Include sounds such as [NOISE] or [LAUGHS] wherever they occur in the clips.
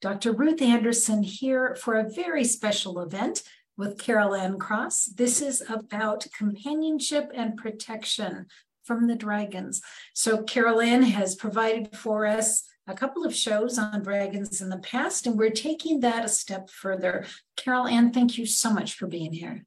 Dr. Ruth Anderson here for a very special event with Carol Anne Cross. This is about companionship and protection from the dragons. So Carol Anne has provided for us a couple of shows on dragons in the past, and we're taking that a step further. Carol Anne, thank you so much for being here.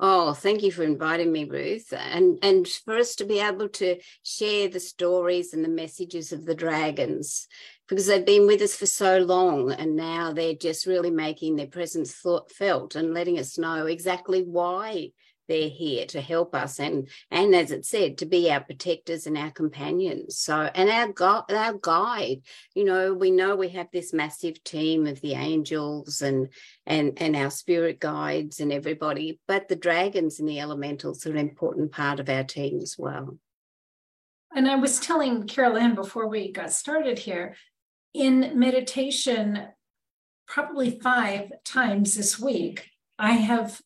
Oh, thank you for inviting me, Ruth, and and for us to be able to share the stories and the messages of the dragons, because they've been with us for so long, and now they're just really making their presence felt and letting us know exactly why they're here to help us and and as it said to be our protectors and our companions. So and our god our guide. You know we know we have this massive team of the angels and and and our spirit guides and everybody but the dragons and the elementals are an important part of our team as well. And i was telling carolyn before we got started here in meditation probably five times this week i have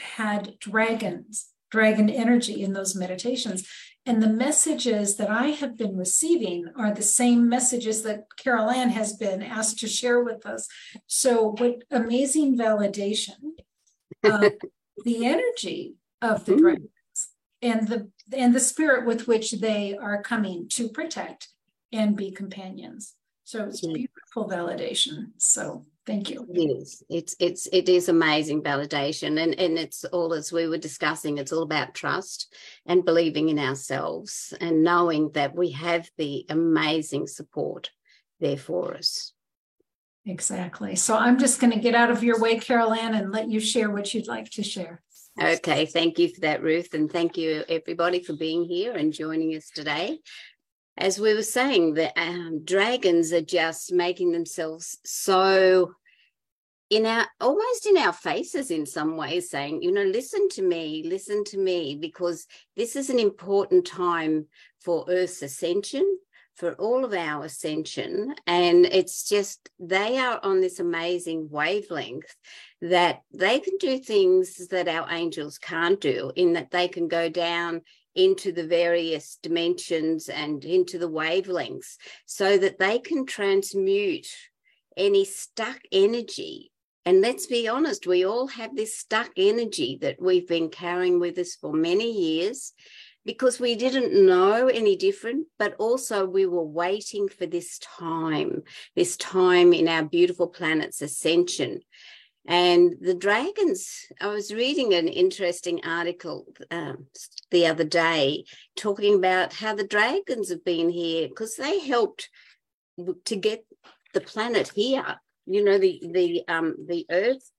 had dragons, dragon energy in those meditations. And the messages that I have been receiving are the same messages that Carol Anne has been asked to share with us. So, what amazing validation of [LAUGHS] the energy of the dragons and the and the spirit with which they are coming to protect and be companions. So it's beautiful validation. So Thank you. It is. It's it's it is amazing validation. And and it's all as we were discussing, it's all about trust and believing in ourselves and knowing that we have the amazing support there for us. Exactly. So I'm just going to get out of your way, Carol Anne, and let you share what you'd like to share. Okay, thank you for that, Ruth, and thank you everybody for being here and joining us today as we were saying, the um, dragons are just making themselves so in our almost in our faces in some ways saying you know listen to me listen to me because this is an important time for earth's ascension for all of our ascension and it's just they are on this amazing wavelength that they can do things that our angels can't do in that they can go down into the various dimensions and into the wavelengths so that they can transmute any stuck energy. And let's be honest, we all have this stuck energy that we've been carrying with us for many years because we didn't know any different, but also we were waiting for this time, this time in our beautiful planet's ascension. And the dragons, I was reading an interesting article um, the other day talking about how the dragons have been here because they helped to get the planet here. You know, the the um the Earth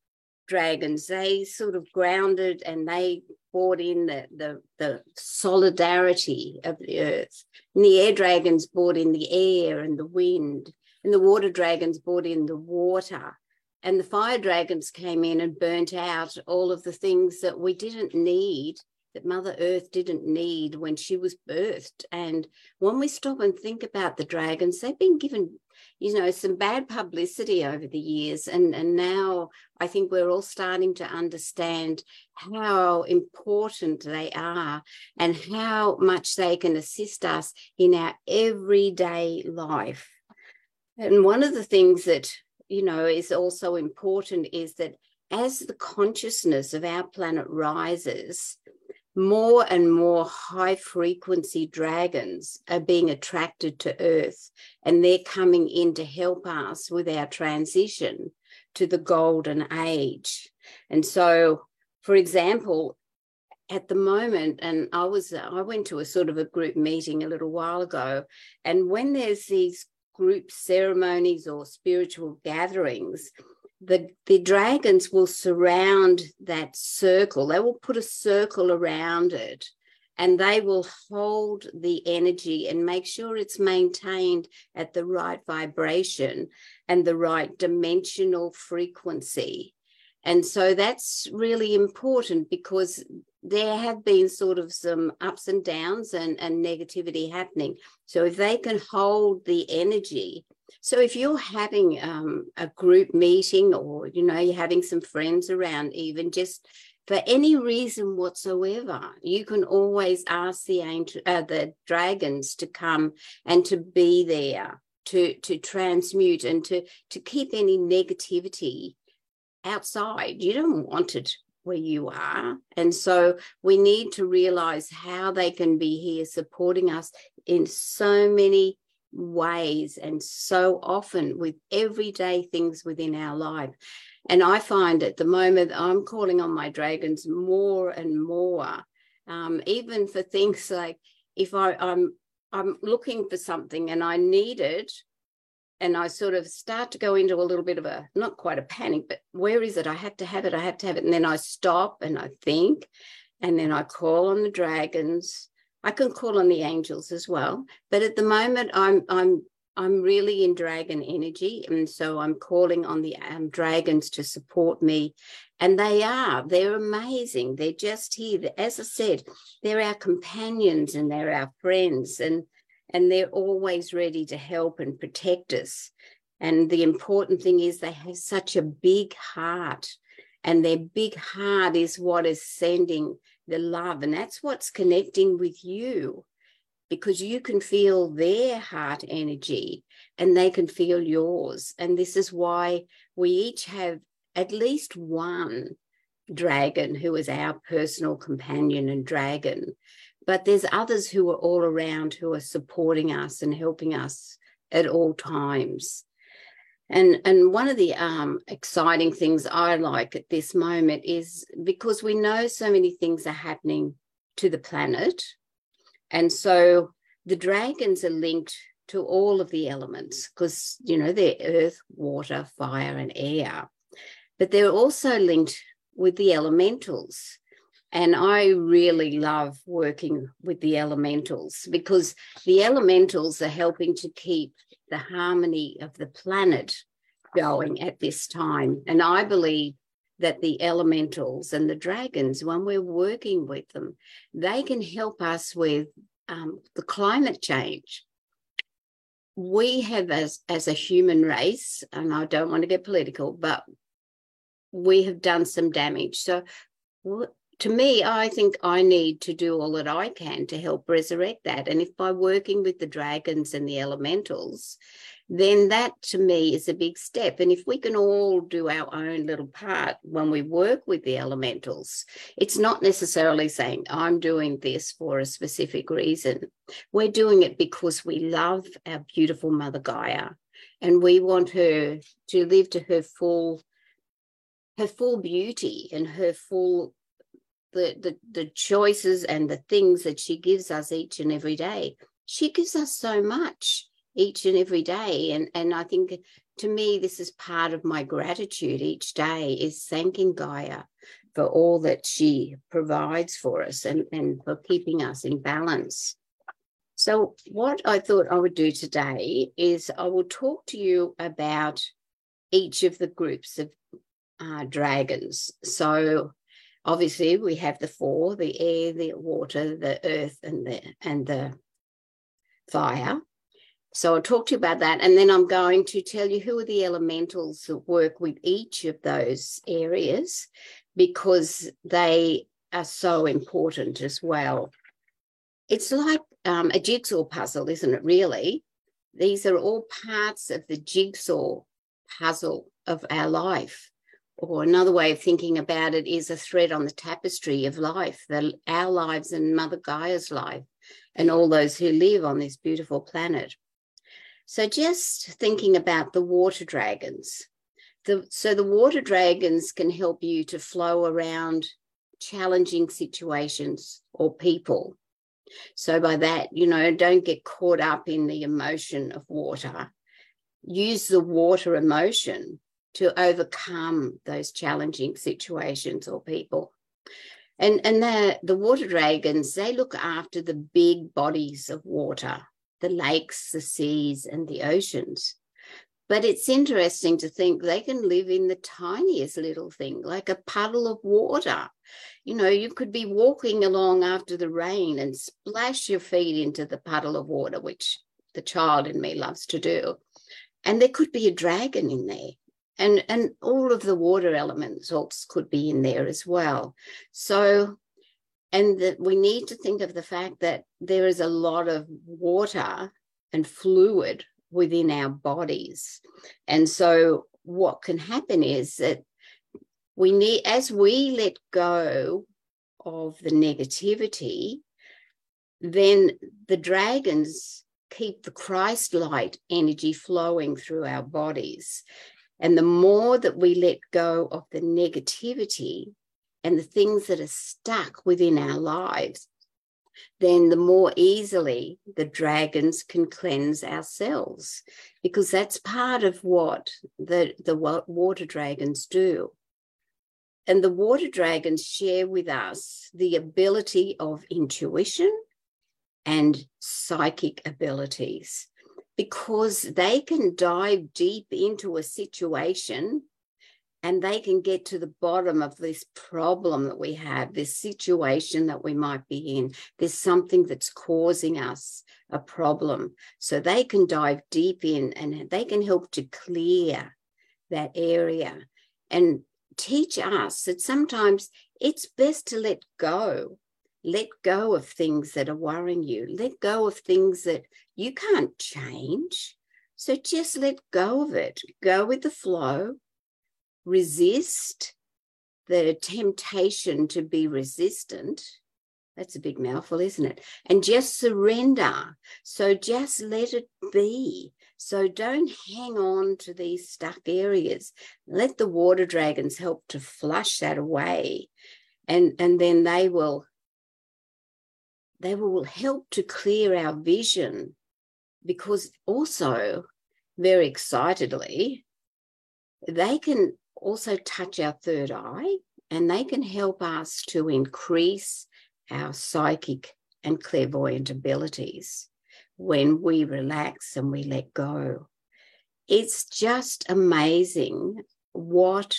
dragons, they sort of grounded and they brought in the the, the solidarity of the Earth. And the air dragons brought in the air and the wind, and the water dragons brought in the water and the fire dragons came in and burnt out all of the things that we didn't need that mother earth didn't need when she was birthed. And when we stop and think about the dragons they've been given you know some bad publicity over the years. And and now i think we're all starting to understand how important they are and how much they can assist us in our everyday life. And one of the things that you know, is also important is that as the consciousness of our planet rises, more and more high frequency dragons are being attracted to Earth, and they're coming in to help us with our transition to the golden age. And so, for example, at the moment, and I was I went to a sort of a group meeting a little while ago, and when there's these group ceremonies or spiritual gatherings, the, the dragons will surround that circle. They will put a circle around it and they will hold the energy and make sure it's maintained at the right vibration and the right dimensional frequency. And so that's really important because there have been sort of some ups and downs and, and negativity happening. So if they can hold the energy, so if you're having um, a group meeting or you know you're having some friends around, even just for any reason whatsoever, you can always ask the angel, uh, the dragons to come and to be there to to transmute and to to keep any negativity outside. You don't want it where you are. And so we need to realize how they can be here supporting us in so many ways and so often with everyday things within our life. And I find at the moment I'm calling on my dragons more and more, um, even for things like if I, I'm I'm looking for something and I need it, and I sort of start to go into a little bit of a not quite a panic, but where is it? I have to have it. I have to have it. And then I stop and I think, and then I call on the dragons. I can call on the angels as well, but at the moment I'm I'm I'm really in dragon energy, and so I'm calling on the um, dragons to support me, and they are they're amazing. They're just here, as I said, they're our companions and they're our friends, and and they're always ready to help and protect us. And the important thing is they have such a big heart, and their big heart is what is sending the love, and that's what's connecting with you because you can feel their heart energy and they can feel yours. And this is why we each have at least one dragon who is our personal companion and dragon but there's others who are all around who are supporting us and helping us at all times. And, and one of the um, exciting things I like at this moment is because we know so many things are happening to the planet. And so the dragons are linked to all of the elements because, you know, they're earth, water, fire, and air. But they're also linked with the elementals. And I really love working with the elementals because the elementals are helping to keep the harmony of the planet going at this time. And I believe that the elementals and the dragons, when we're working with them, they can help us with um, the climate change. We have, as, as a human race, and I don't want to get political, but we have done some damage. So to me, I think I need to do all that I can to help resurrect that. And if by working with the dragons and the elementals, then that to me is a big step. And if we can all do our own little part when we work with the elementals, it's not necessarily saying, I'm doing this for a specific reason. We're doing it because we love our beautiful Mother Gaia and we want her to live to her full her full beauty and her full the, the the choices and the things that she gives us each and every day. She gives us so much each and every day. And and i think to me this is part of my gratitude each day is thanking gaia for all that she provides for us and and for keeping us in balance. So what i thought i would do today is i will talk to you about each of the groups of uh, dragons. So obviously we have the four the air the water the earth and the and the fire. So i'll talk to you about that. And then i'm going to tell you who are the elementals that work with each of those areas because they are so important as well. It's like um, a jigsaw puzzle isn't it really? These are all parts of the jigsaw puzzle of our life or another way of thinking about it is a thread on the tapestry of life, the, our lives and Mother Gaia's life, and all those who live on this beautiful planet. So, just thinking about the water dragons. The, so, the water dragons can help you to flow around challenging situations or people. So, by that, you know, don't get caught up in the emotion of water. Use the water emotion to overcome those challenging situations or people. And, and the, the water dragons, they look after the big bodies of water, the lakes, the seas, and the oceans. But it's interesting to think they can live in the tiniest little thing, like a puddle of water. You know, you could be walking along after the rain and splash your feet into the puddle of water, which the child in me loves to do. And there could be a dragon in there and and all of the water elements could be in there as well so and that we need to think of the fact that there is a lot of water and fluid within our bodies. And so, what can happen is that we need, as we let go of the negativity, then the dragons keep the Christ light energy flowing through our bodies. And the more that we let go of the negativity and the things that are stuck within our lives, then the more easily the dragons can cleanse ourselves because that's part of what the, the water dragons do. And the water dragons share with us the ability of intuition and psychic abilities because they can dive deep into a situation and they can get to the bottom of this problem that we have, this situation that we might be in. There's something that's causing us a problem. So they can dive deep in and they can help to clear that area and teach us that sometimes it's best to let go let go of things that are worrying you. Let go of things that you can't change. So just let go of it. Go with the flow. Resist the temptation to be resistant. That's a big mouthful, isn't it? And just surrender. So just let it be. So don't hang on to these stuck areas. Let the water dragons help to flush that away. And, and then they will they will help to clear our vision because also very excitedly they can also touch our third eye and they can help us to increase our psychic and clairvoyant abilities when we relax and we let go. It's just amazing what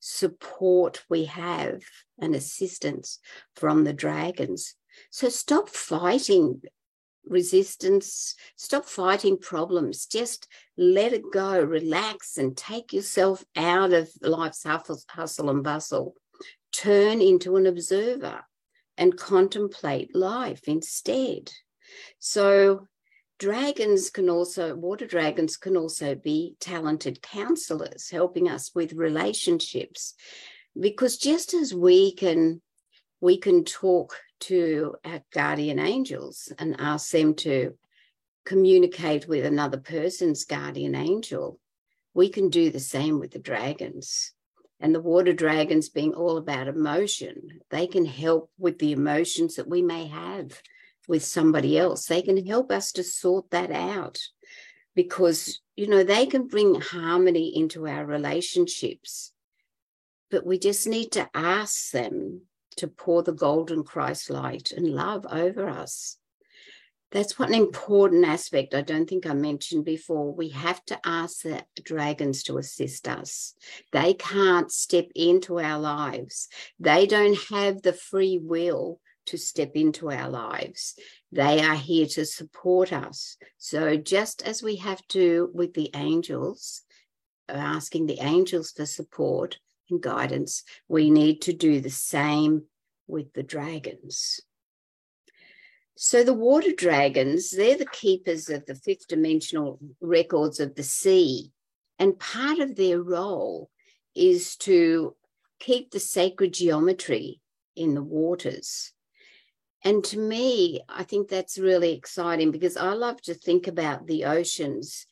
support we have and assistance from the dragons so stop fighting resistance, stop fighting problems, just let it go, relax, and take yourself out of life's hustle and bustle. Turn into an observer and contemplate life instead. So, dragons can also, water dragons can also be talented counselors, helping us with relationships. Because just as we can we can talk to our guardian angels and ask them to communicate with another person's guardian angel. We can do the same with the dragons. And the water dragons, being all about emotion, they can help with the emotions that we may have with somebody else. They can help us to sort that out because, you know, they can bring harmony into our relationships. But we just need to ask them to pour the golden Christ light and love over us. That's one important aspect I don't think I mentioned before. We have to ask the dragons to assist us. They can't step into our lives, they don't have the free will to step into our lives. They are here to support us. So, just as we have to with the angels, asking the angels for support, and guidance, we need to do the same with the dragons. So the water dragons, they're the keepers of the fifth dimensional records of the sea. And part of their role is to keep the sacred geometry in the waters. And to me, I think that's really exciting because I love to think about the oceans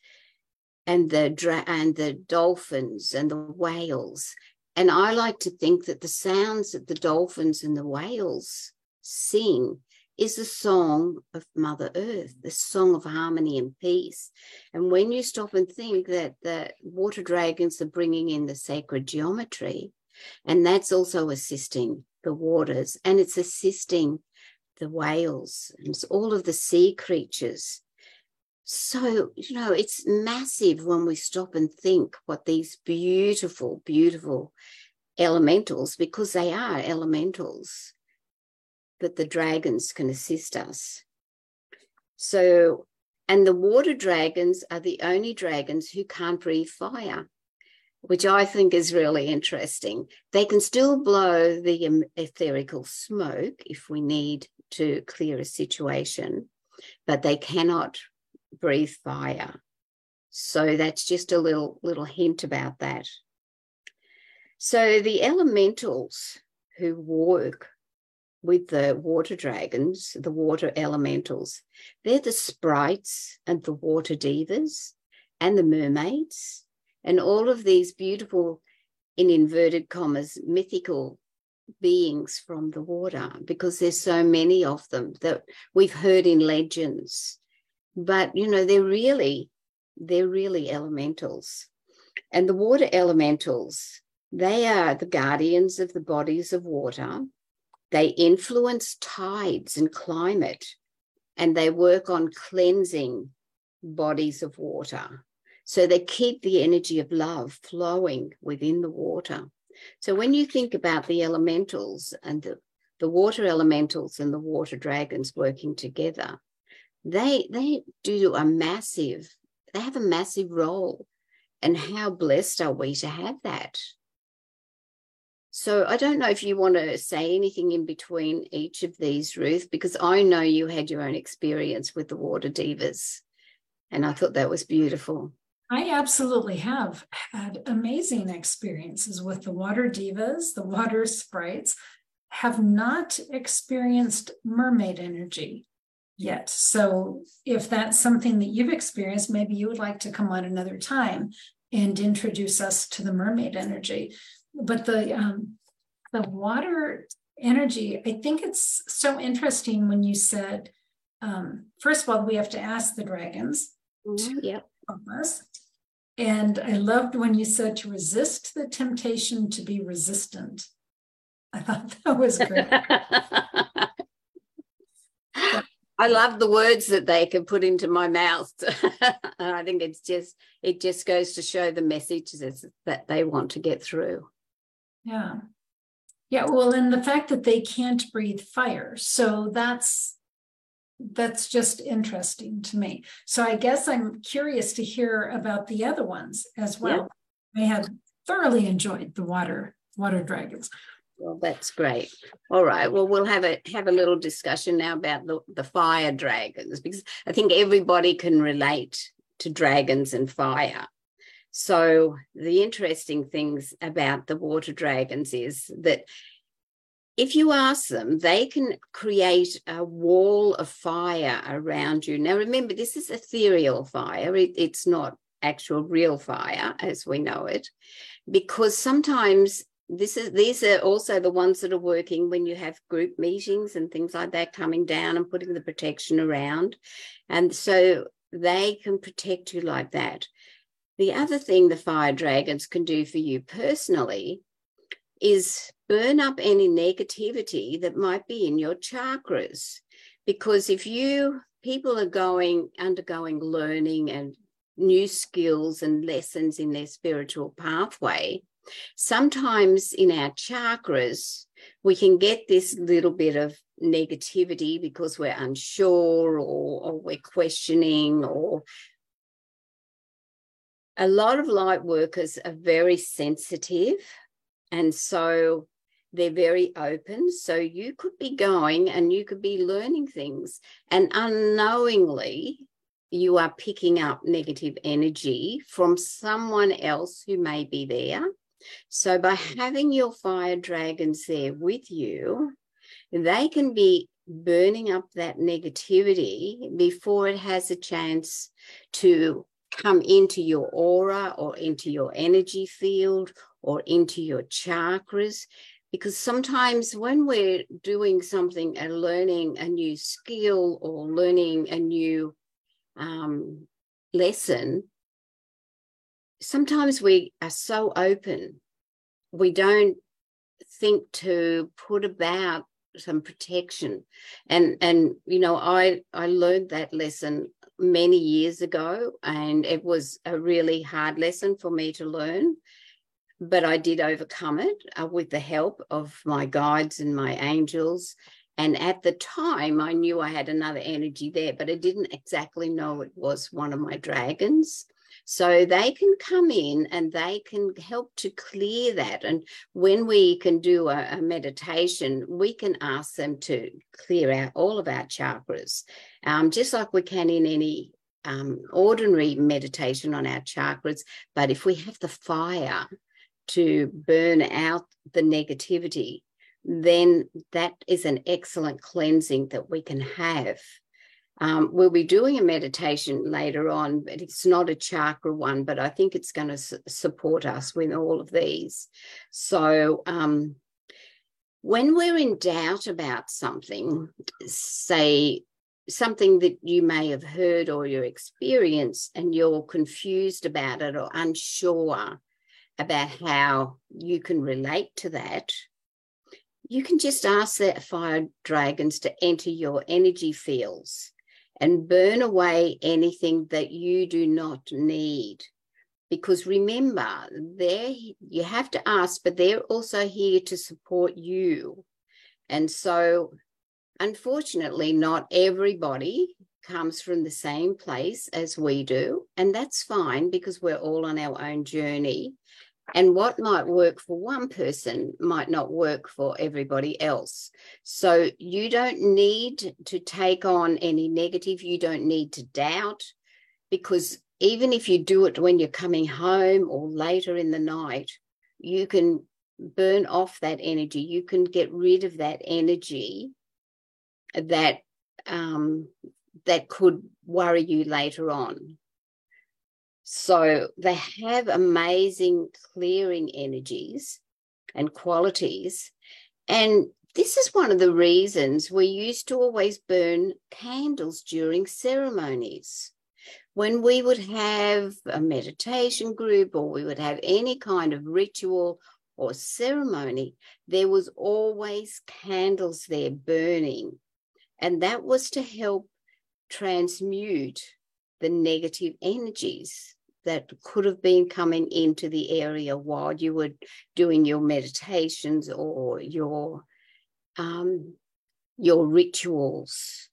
and the dra- and the dolphins and the whales and I like to think that the sounds that the dolphins and the whales sing is a song of Mother Earth, the song of harmony and peace. And when you stop and think that the water dragons are bringing in the sacred geometry, and that's also assisting the waters, and it's assisting the whales and all of the sea creatures so, you know, it's massive when we stop and think what these beautiful, beautiful elementals, because they are elementals, that the dragons can assist us. So, and the water dragons are the only dragons who can't breathe fire, which I think is really interesting. They can still blow the etherical smoke if we need to clear a situation, but they cannot breathe fire. So that's just a little little hint about that. So the elementals who work with the water dragons, the water elementals, they're the sprites and the water divas and the mermaids and all of these beautiful, in inverted commas, mythical beings from the water because there's so many of them that we've heard in legends but you know they're really they're really elementals. And the water elementals they are the guardians of the bodies of water. They influence tides and climate and they work on cleansing bodies of water. So they keep the energy of love flowing within the water. So when you think about the elementals and the, the water elementals and the water dragons working together, they they do a massive, they have a massive role. And how blessed are we to have that? So I don't know if you want to say anything in between each of these, Ruth, because I know you had your own experience with the water divas. And I thought that was beautiful. I absolutely have had amazing experiences with the water divas, the water sprites, have not experienced mermaid energy yet. So if that's something that you've experienced, maybe you would like to come on another time and introduce us to the mermaid energy. But the um, the water energy, I think it's so interesting when you said, um, first of all, we have to ask the dragons mm-hmm, to yep. help us. And I loved when you said to resist the temptation to be resistant. I thought [LAUGHS] that was great. [LAUGHS] I love the words that they can put into my mouth. [LAUGHS] and I think it's just it just goes to show the messages that they want to get through. Yeah. Yeah, well, and the fact that they can't breathe fire. So that's that's just interesting to me. So I guess I'm curious to hear about the other ones as well. Yeah. I have thoroughly enjoyed the water water dragons. Well, that's great. All right. Well, we'll have a have a little discussion now about the, the fire dragons because I think everybody can relate to dragons and fire. So the interesting things about the water dragons is that if you ask them, they can create a wall of fire around you. Now, remember, this is ethereal fire, it, it's not actual real fire as we know it, because sometimes this is these are also the ones that are working when you have group meetings and things like that coming down and putting the protection around and so they can protect you like that the other thing the fire dragons can do for you personally is burn up any negativity that might be in your chakras. Because if you, people are going, undergoing learning and new skills and lessons in their spiritual pathway, sometimes in our chakras, we can get this little bit of negativity because we're unsure or, or we're questioning or a lot of light workers are very sensitive and so they're very open. So you could be going and you could be learning things, and unknowingly, you are picking up negative energy from someone else who may be there. So by having your fire dragons there with you, they can be burning up that negativity before it has a chance to come into your aura or into your energy field or into your chakras. Because sometimes when we're doing something and learning a new skill or learning a new um, lesson, sometimes we are so open, we don't think to put about some protection and and you know i i learned that lesson many years ago and it was a really hard lesson for me to learn but I did overcome it uh, with the help of my guides and my angels. And at the time, I knew I had another energy there, but I didn't exactly know it was one of my dragons. So they can come in and they can help to clear that. And when we can do a, a, meditation, we can ask them to clear out all of our chakras, um, just like we can in any um, ordinary meditation on our chakras, but if we have the fire to burn out the negativity, then that is an excellent cleansing that we can have. Um, we'll be doing a meditation later on, but it's not a chakra one, but I think it's going to su- support us with all of these. So, um, when we're in doubt about something, say something that you may have heard or you experienced, and you're confused about it or unsure about how you can relate to that, you can just ask the fire dragons to enter your energy fields and burn away anything that you do not need. Because remember, they you have to ask, but they're also here to support you. And so, unfortunately, not everybody comes from the same place as we do. And that's fine because we're all on our own journey. And what might work for one person might not work for everybody else. So you don't need to take on any negative. You don't need to doubt because even if you do it when you're coming home or later in the night, you can burn off that energy. You can get rid of that energy that um, that could worry you later on. So they have amazing clearing energies and qualities. And this is one of the reasons we used to always burn candles during ceremonies. When we would have a meditation group or we would have any kind of ritual or ceremony, there was always candles there burning. And that was to help transmute the negative energies that could have been coming into the area while you were doing your meditations or your um, your rituals.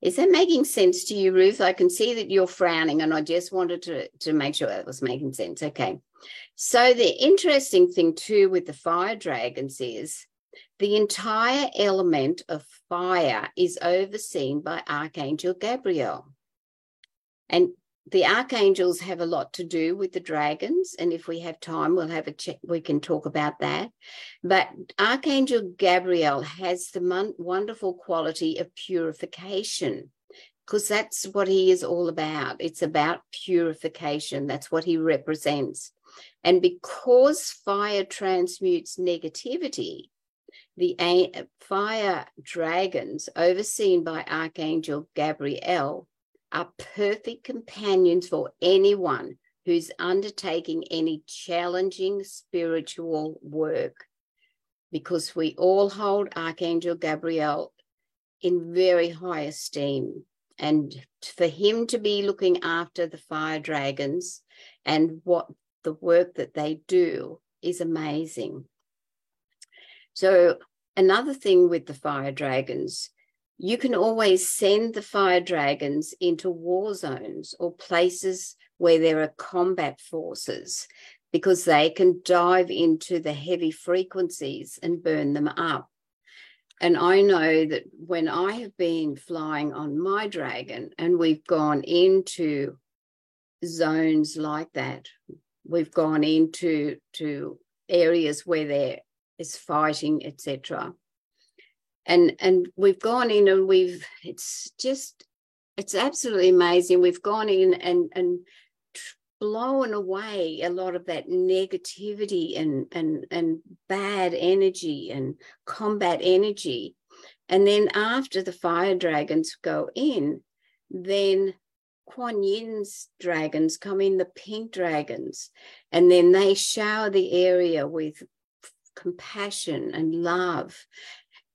Is that making sense to you, Ruth? I can see that you're frowning, and I just wanted to, to make sure that was making sense. Okay. So, the interesting thing, too, with the fire dragons is the entire element of fire is overseen by Archangel Gabriel. And the archangels have a lot to do with the dragons. And if we have time, we'll have a check, we can talk about that. But Archangel Gabriel has the wonderful quality of purification because that's what he is all about. It's about purification. That's what he represents. And because fire transmutes negativity, the fire dragons, overseen by Archangel Gabriel, are perfect companions for anyone who's undertaking any challenging spiritual work because we all hold Archangel Gabriel in very high esteem. And for him to be looking after the fire dragons and what the work that they do is amazing. So, another thing with the fire dragons you can always send the fire dragons into war zones or places where there are combat forces because they can dive into the heavy frequencies and burn them up. And I know that when I have been flying on my dragon and we've gone into zones like that, we've gone into to areas where there is fighting, etc and and we've gone in and we've it's just it's absolutely amazing. We've gone in and and blown away a lot of that negativity and and and bad energy and combat energy. And then after the fire dragons go in then Kuan Yin's dragons come in, the pink dragons, and then they shower the area with compassion and love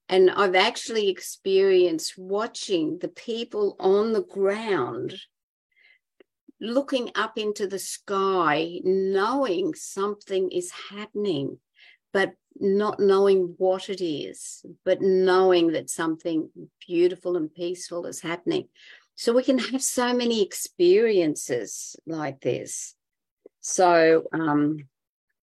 and I've actually experienced watching the people on the ground looking up into the sky, knowing something is happening, but not knowing what it is, but knowing that something beautiful and peaceful is happening. So we can have so many experiences like this. So, um,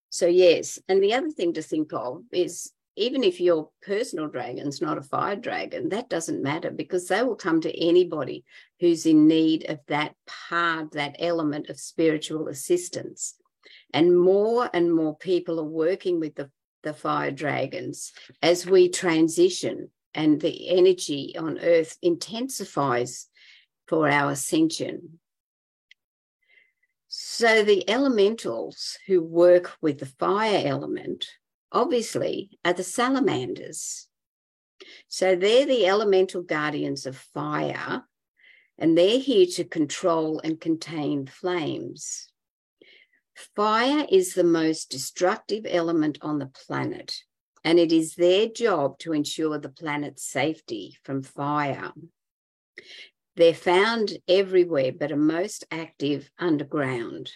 so yes. And the other thing to think of is even if your personal dragon's not a fire dragon, that doesn't matter because they will come to anybody who's in need of that part, that element of spiritual assistance. And more and more people are working with the, the fire dragons as we transition and the energy on earth intensifies for our ascension. So the elementals who work with the fire element obviously are the salamanders. So they're the elemental guardians of fire, and they're here to control and contain flames. Fire is the most destructive element on the planet, and it is their job to ensure the planet's safety from fire. They're found everywhere, but are most active underground.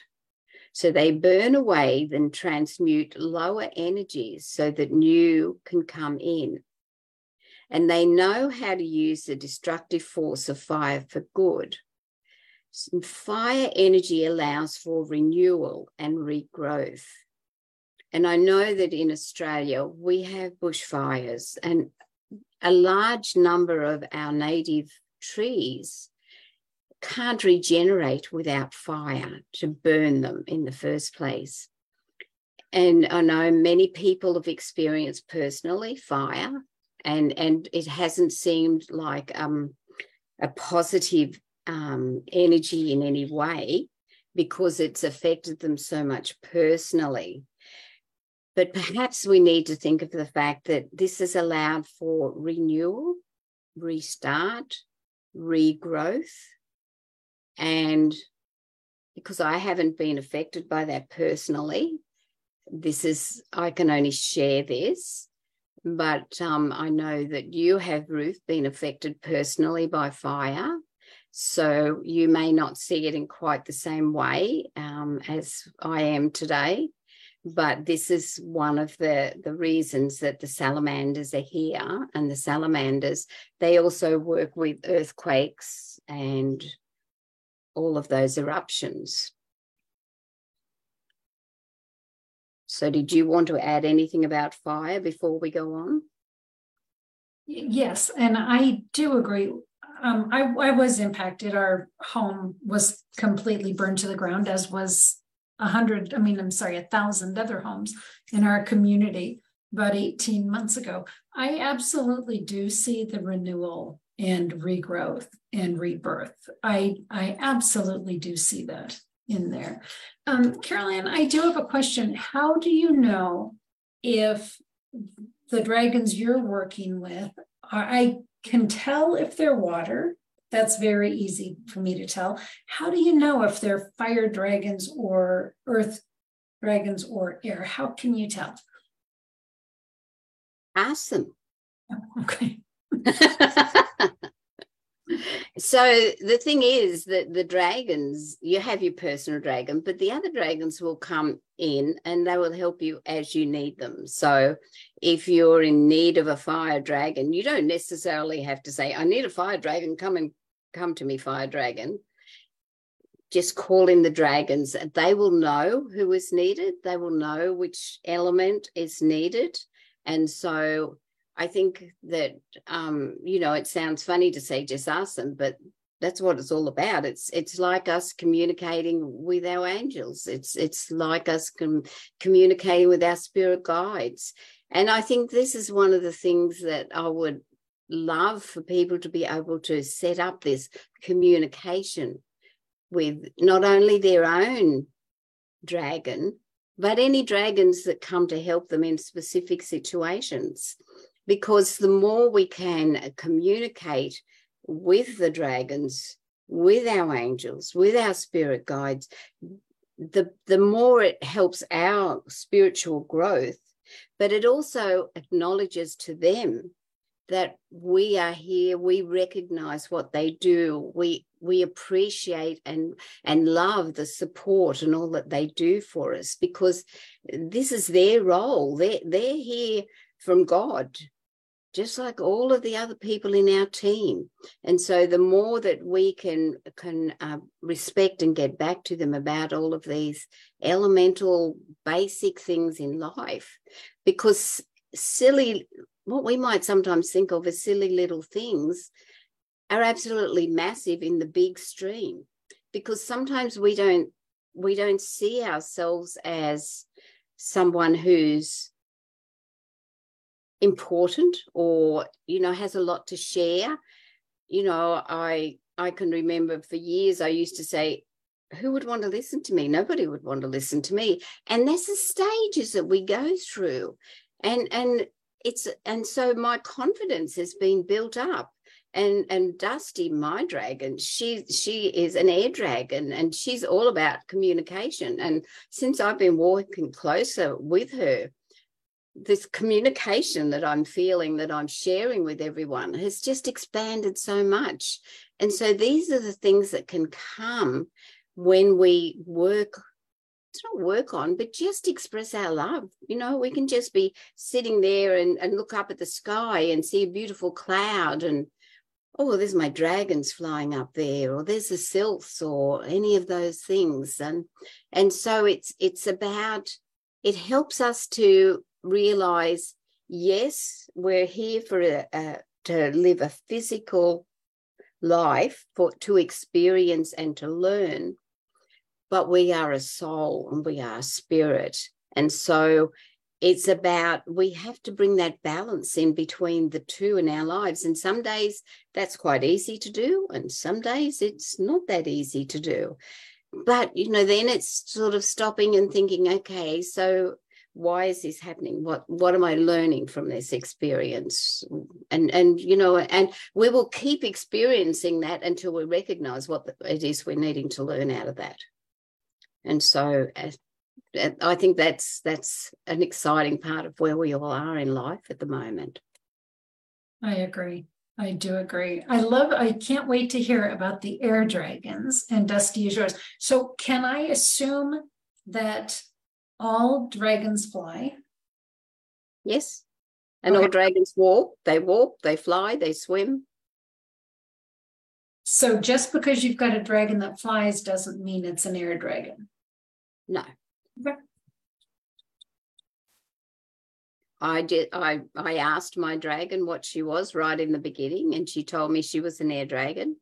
So they burn away, then transmute lower energies so that new can come in. And they know how to use the destructive force of fire for good. Fire energy allows for renewal and regrowth. And I know that in Australia, we have bushfires, and a large number of our native trees can't regenerate without fire to burn them in the first place. And I know many people have experienced personally fire, and, and it hasn't seemed like um, a positive um, energy in any way because it's affected them so much personally. But perhaps we need to think of the fact that this has allowed for renewal, restart, regrowth, and because I haven't been affected by that personally, this is, I can only share this. But um, I know that you have, Ruth, been affected personally by fire. So you may not see it in quite the same way um, as I am today. But this is one of the, the reasons that the salamanders are here. And the salamanders, they also work with earthquakes and all of those eruptions. So, did you want to add anything about fire before we go on? Yes, and I do agree. Um, I, I was impacted. Our home was completely burned to the ground, as was a hundred, I mean, I'm sorry, a thousand other homes in our community about 18 months ago. I absolutely do see the renewal and regrowth and rebirth. I, I absolutely do see that in there. Um, Carolyn, I do have a question. How do you know if the dragons you're working with are, I can tell if they're water. That's very easy for me to tell. How do you know if they're fire dragons or earth dragons or air? How can you tell? Ask them. [LAUGHS] Okay. [LAUGHS] so the thing is that the dragons, you have your personal dragon, but the other dragons will come in and they will help you as you need them. So if you're in need of a fire dragon, you don't necessarily have to say, I need a fire dragon, come and come to me, fire dragon. Just call in the dragons. They will know who is needed. They will know which element is needed. And so I think that um, you know it sounds funny to say just ask them, but that's what it's all about. It's it's like us communicating with our angels. It's it's like us com- communicating with our spirit guides. And I think this is one of the things that I would love for people to be able to set up this communication with not only their own dragon, but any dragons that come to help them in specific situations because the more we can communicate with the dragons, with our angels, with our spirit guides, the, the more it helps our spiritual growth, but it also acknowledges to them that we are here we recognize what they do we we appreciate and and love the support and all that they do for us because this is their role. They they're here from god just like all of the other people in our team. And so the more that we can can uh, respect and get back to them about all of these elemental basic things in life, because silly, what we might sometimes think of as silly little things, are absolutely massive in the big stream because sometimes we don't we don't see ourselves as someone who's important or you know has a lot to share. You know i i can remember for years i used to say who would want to listen to me? Nobody would want to listen to me. And that's the stages that we go through. And and it's and so my confidence has been built up and and Dusty, my dragon, she she is an air dragon, and she's all about communication. And since I've been working closer with her, this communication that I'm feeling, that I'm sharing with everyone, has just expanded so much. And so these are the things that can come when we work it's not work on, but just express our love. You know, we can just be sitting there and, and look up at the sky and see a beautiful cloud and oh, there's my dragons flying up there, or there's the sylphs, or any of those things. And and so it's it's about it helps us to realize, yes, we're here for a, to live a physical life for to experience and to learn, but we are a soul and we are a spirit. And so it's about we have to bring that balance in between the two in our lives and some days that's quite easy to do and some days it's not that easy to do but you know then it's sort of stopping and thinking okay so why is this happening what what am i learning from this experience and and you know and we will keep experiencing that until we recognize what it is we're needing to learn out of that and so uh, I think that's that's an exciting part of where we all are in life at the moment. I agree. I do agree. I love, I can't wait to hear about the air dragons and Dusty is yours. So, can I assume that all dragons fly? Yes. And okay. all dragons walk, they walk, they fly, they swim. So, just because you've got a dragon that flies doesn't mean it's an air dragon. No. I did. I I asked my dragon what she was right in the beginning, and she told me she was an air dragon,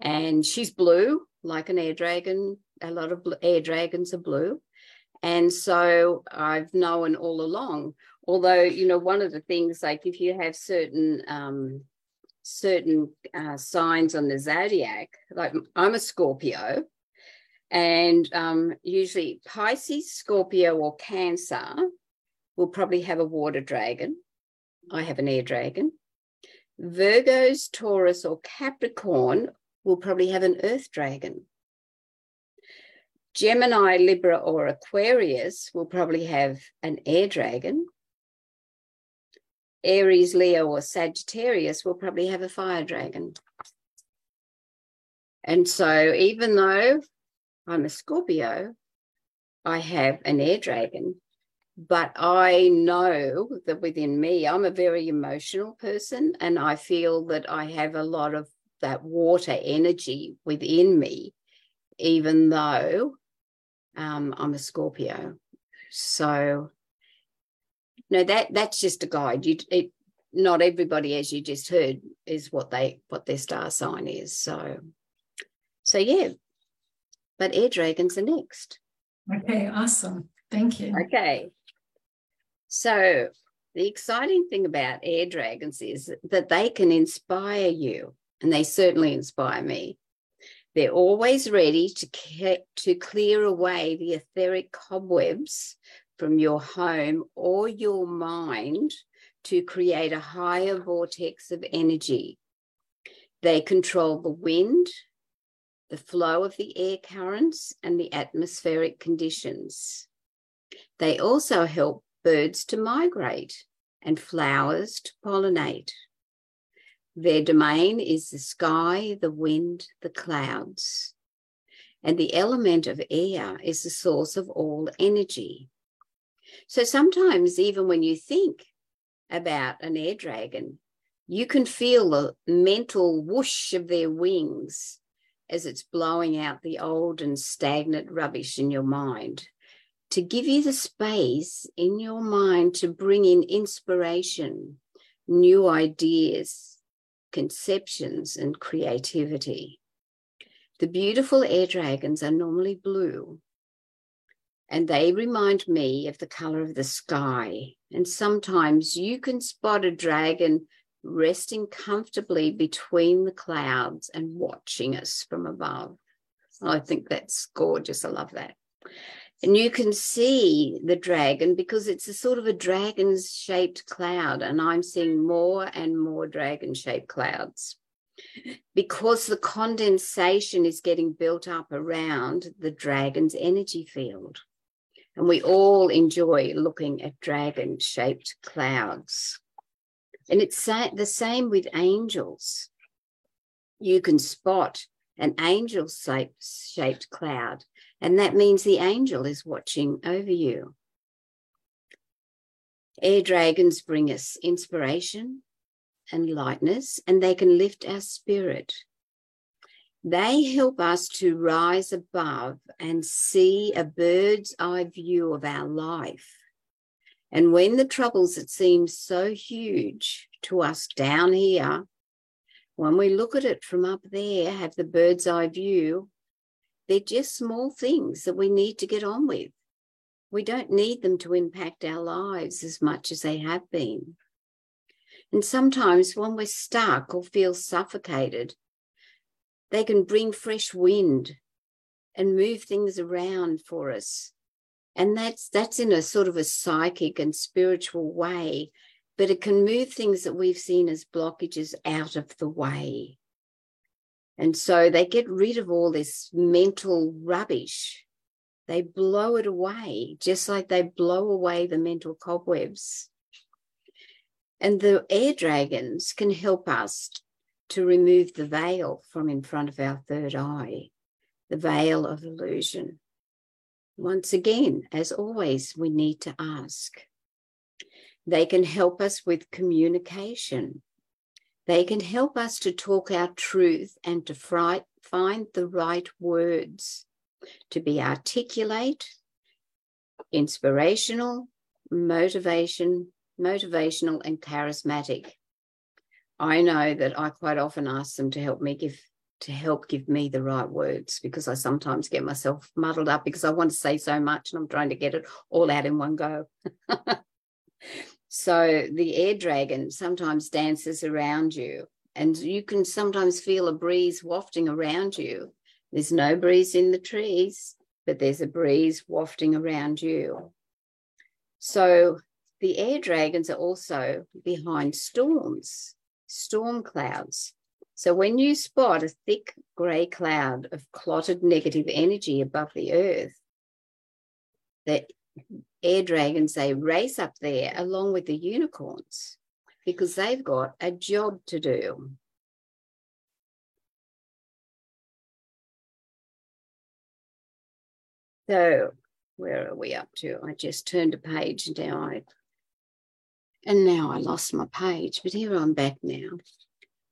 and she's blue like an air dragon. A lot of air dragons are blue, and so I've known all along. Although you know, one of the things like if you have certain um, certain uh, signs on the zodiac, like I'm a Scorpio, and um, usually Pisces, Scorpio, or Cancer will probably have a water dragon. I have an air dragon. Virgos, Taurus, or Capricorn will probably have an earth dragon. Gemini, Libra, or Aquarius will probably have an air dragon. Aries, Leo, or Sagittarius will probably have a fire dragon. And so, even though I'm a Scorpio, I have an air dragon, but I know that within me, I'm a very emotional person, and I feel that I have a lot of that water energy within me, even though um, I'm a Scorpio. So, no, that that's just a guide. You, it, not everybody, as you just heard, is what they what their star sign is. So, so yeah, but air dragons are next. Okay, awesome. Thank you. Okay. So, the exciting thing about air dragons is that they can inspire you, and they certainly inspire me. They're always ready to, ke- to clear away the etheric cobwebs from your home or your mind to create a higher vortex of energy. They control the wind, the flow of the air currents, and the atmospheric conditions. They also help birds to migrate and flowers to pollinate. Their domain is the sky, the wind, the clouds. And the element of air is the source of all energy. So sometimes, even when you think about an air dragon, you can feel the mental whoosh of their wings as it's blowing out the old and stagnant rubbish in your mind. to give you the space in your mind to bring in inspiration, new ideas, conceptions, and creativity. The beautiful air dragons are normally blue, and they remind me of the color of the sky. And sometimes you can spot a dragon resting comfortably between the clouds and watching us from above. Oh, I think that's gorgeous. I love that. And you can see the dragon because it's a sort of a dragon shaped cloud. And I'm seeing more and more dragon shaped clouds because the condensation is getting built up around the dragon's energy field. And we all enjoy looking at dragon shaped clouds. And it's the same with angels. You can spot an angel shaped cloud, and that means the angel is watching over you. Air dragons bring us inspiration and lightness, and they can lift our spirit. They help us to rise above and see a bird's eye view of our life and when the troubles that seem so huge to us down here, when we look at it from up there, have the bird's eye view, they're just small things that we need to get on with. We don't need them to impact our lives as much as they have been. And sometimes when we're stuck or feel suffocated, they can bring fresh wind and move things around for us and that's that's in a sort of a psychic and spiritual way but it can move things that we've seen as blockages out of the way and so they get rid of all this mental rubbish they blow it away just like they blow away the mental cobwebs and the air dragons can help us to remove the veil from in front of our third eye the veil of illusion once again, as always, we need to ask. They can help us with communication. They can help us to talk our truth and to find the right words, to be articulate, inspirational, motivation, motivational, and charismatic. I know that I quite often ask them to help me give to help give me the right words because I sometimes get myself muddled up because I want to say so much and I'm trying to get it all out in one go. [LAUGHS] so the air dragon sometimes dances around you and you can sometimes feel a breeze wafting around you. There's no breeze in the trees, but there's a breeze wafting around you. So the air dragons are also behind storms, storm clouds. So when you spot a thick grey cloud of clotted negative energy above the earth, the air dragons, they race up there along with the unicorns because they've got a job to do. So where are we up to? I just turned a page and now. I, and now I lost my page, but here I'm back now.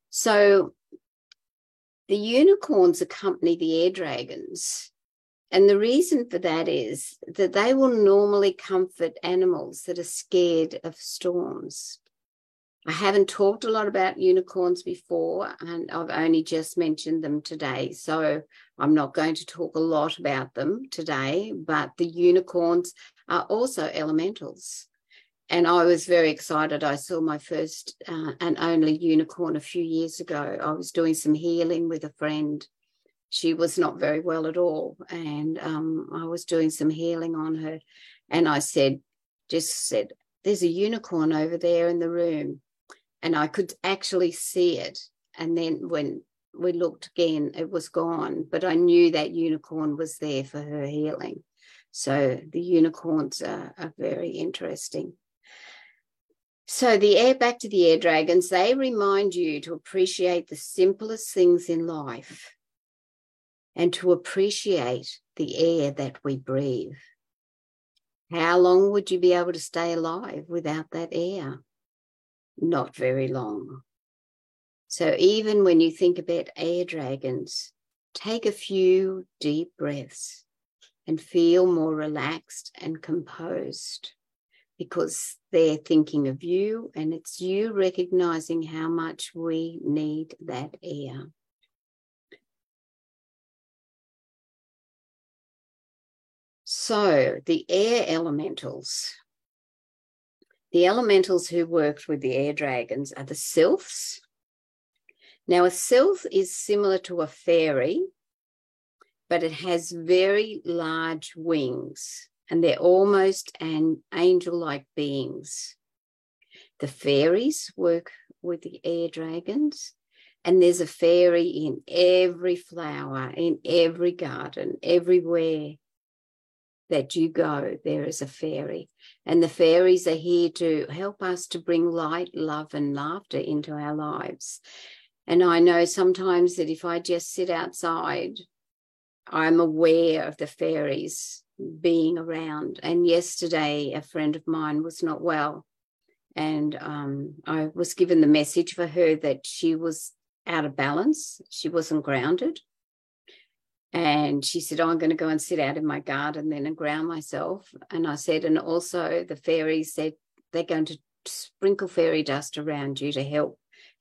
So the unicorns accompany the air dragons. And the reason for that is that they will normally comfort animals that are scared of storms. I haven't talked a lot about unicorns before, and I've only just mentioned them today. So I'm not going to talk a lot about them today, but the unicorns are also elementals and I was very excited. I saw my first uh, and only unicorn a few years ago. I was doing some healing with a friend. She was not very well at all, and um, I was doing some healing on her. And I said, just said, "There's a unicorn over there in the room," and I could actually see it. And then when we looked again, it was gone. But I knew that unicorn was there for her healing. So the unicorns are, are very interesting. So the air back to the air dragons, they remind you to appreciate the simplest things in life and to appreciate the air that we breathe. How long would you be able to stay alive without that air? Not very long. So even when you think about air dragons, take a few deep breaths and feel more relaxed and composed because they're thinking of you and it's you recognizing how much we need that air. So, the air elementals. The elementals who worked with the air dragons are the sylphs. Now, a sylph is similar to a fairy, but it has very large wings and they're almost an angel like beings. The fairies work with the air dragons, and there's a fairy in every flower, in every garden, everywhere that you go, there is a fairy. And the fairies are here to help us to bring light, love, and laughter into our lives. And I know sometimes that if I just sit outside, I'm aware of the fairies being around. And yesterday, a friend of mine was not well. And um, I was given the message for her that she was out of balance, she wasn't grounded. And she said, oh, I'm going to go and sit out in my garden then and ground myself. And I said, and also the fairies said they're going to sprinkle fairy dust around you to help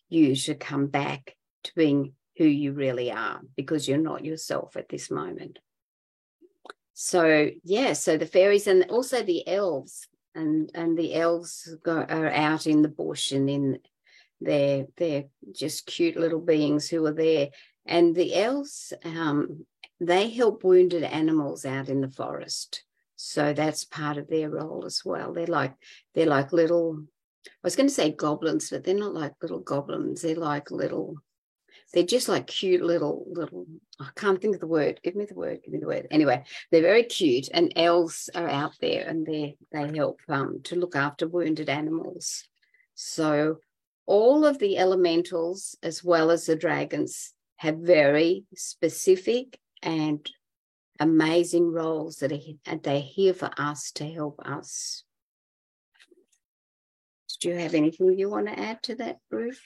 you to come back to being who you really are because you're not yourself at this moment so yeah so the fairies and also the elves and and the elves go, are out in the bush and in they're they're just cute little beings who are there and the elves um, they help wounded animals out in the forest so that's part of their role as well they're like they're like little i was going to say goblins but they're not like little goblins they're like little they're just like cute little little. I can't think of the word. Give me the word. Give me the word. Anyway, they're very cute, and elves are out there, and they they help um, to look after wounded animals. So all of the elementals, as well as the dragons, have very specific and amazing roles that are, they're here for us to help us. Do you have anything you want to add to that, Ruth?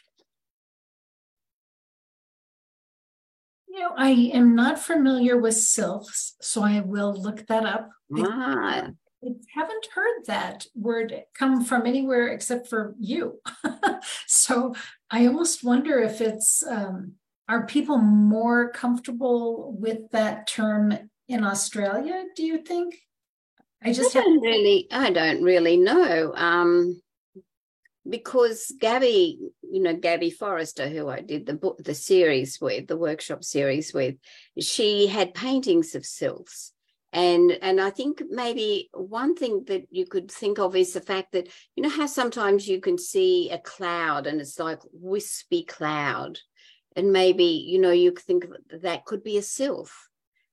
You know, I am not familiar with sylphs, so I will look that up. Ah. I haven't heard that word come from anywhere except for you. [LAUGHS] so I almost wonder if it's um, are people more comfortable with that term in Australia? Do you think? I just I don't really. I don't really know. Um, because Gabby, you know, Gabby Forrester, who I did the book, the series with, the workshop series with, she had paintings of sylphs. And and I think maybe one thing that you could think of is the fact that you know how sometimes you can see a cloud and it's like wispy cloud, and maybe you know you could think that could be a sylph.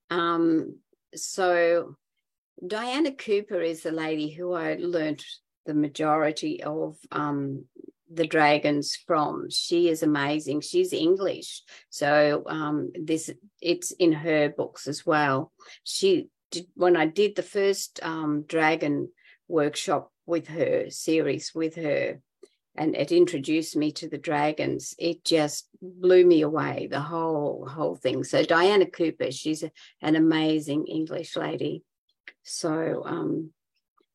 Um, so Diana Cooper is the lady who I learned the majority of um, the dragons from. She is amazing. She's English, so um, this it's in her books as well. She did, when I did the first um, dragon workshop with her series with her, and it introduced me to the dragons. It just blew me away the whole whole thing. So Diana Cooper, she's a, an amazing English lady. So um,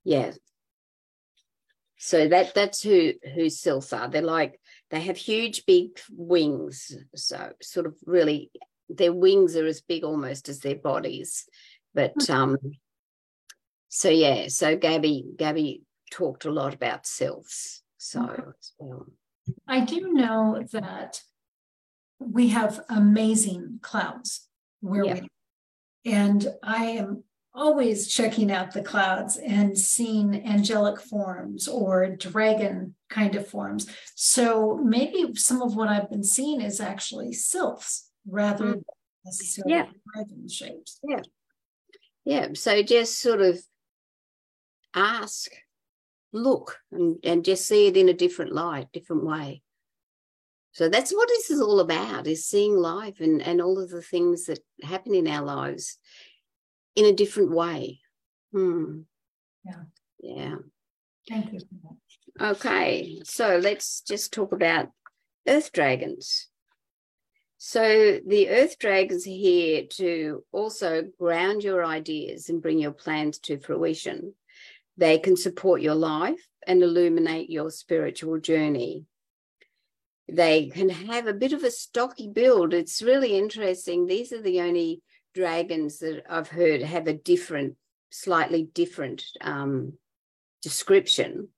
yeah, so that that's who who sylphs are. They're like they have huge big wings. So sort of really their wings are as big almost as their bodies. But hmm. um so yeah, so Gabby Gabby talked a lot about sylphs. So well. I do know that we have amazing clouds where yeah. we and I am always checking out the clouds and seeing angelic forms or dragon kind of forms. So maybe some of what I've been seeing is actually sylphs rather mm. than necessarily yeah. dragon shapes. Yeah. Yeah. So just sort of ask, look, and, and just see it in a different light, different way. So that's what this is all about, is seeing life and, and all of the things that happen in our lives in a different way. Hmm. Yeah. Yeah. Thank you. Okay, so let's just talk about earth dragons. So the earth dragons are here to also ground your ideas and bring your plans to fruition. They can support your life and illuminate your spiritual journey. They can have a bit of a stocky build. It's really interesting. These are the only dragons that I've heard have a different, slightly different um, description,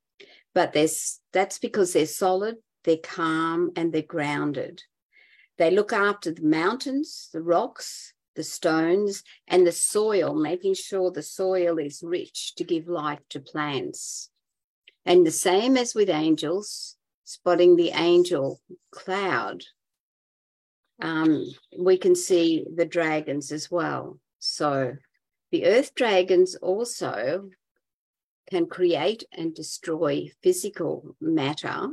but that's because they're solid, they're calm, and they're grounded. They look after the mountains, the rocks, the stones, and the soil, making sure the soil is rich to give life to plants. And the same as with angels, spotting the angel cloud, um, we can see the dragons as well. So the earth dragons also can create and destroy physical matter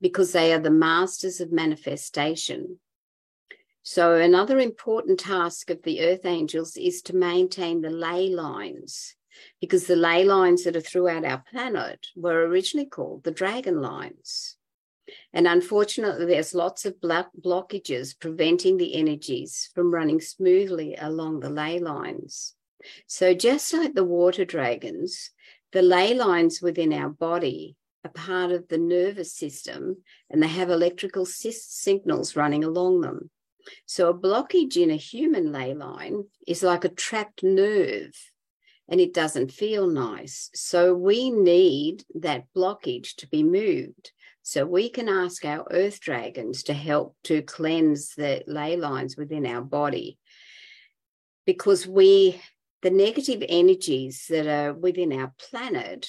because they are the masters of manifestation. So, another important task of the earth angels is to maintain the ley lines, because the ley lines that are throughout our planet were originally called the dragon lines. And unfortunately, there's lots of blockages preventing the energies from running smoothly along the ley lines. So, just like the water dragons, the ley lines within our body are part of the nervous system and they have electrical signals running along them. So a blockage in a human ley line is like a trapped nerve and it doesn't feel nice. So we need that blockage to be moved. So we can ask our earth dragons to help to cleanse the ley lines within our body because we the negative energies that are within our planet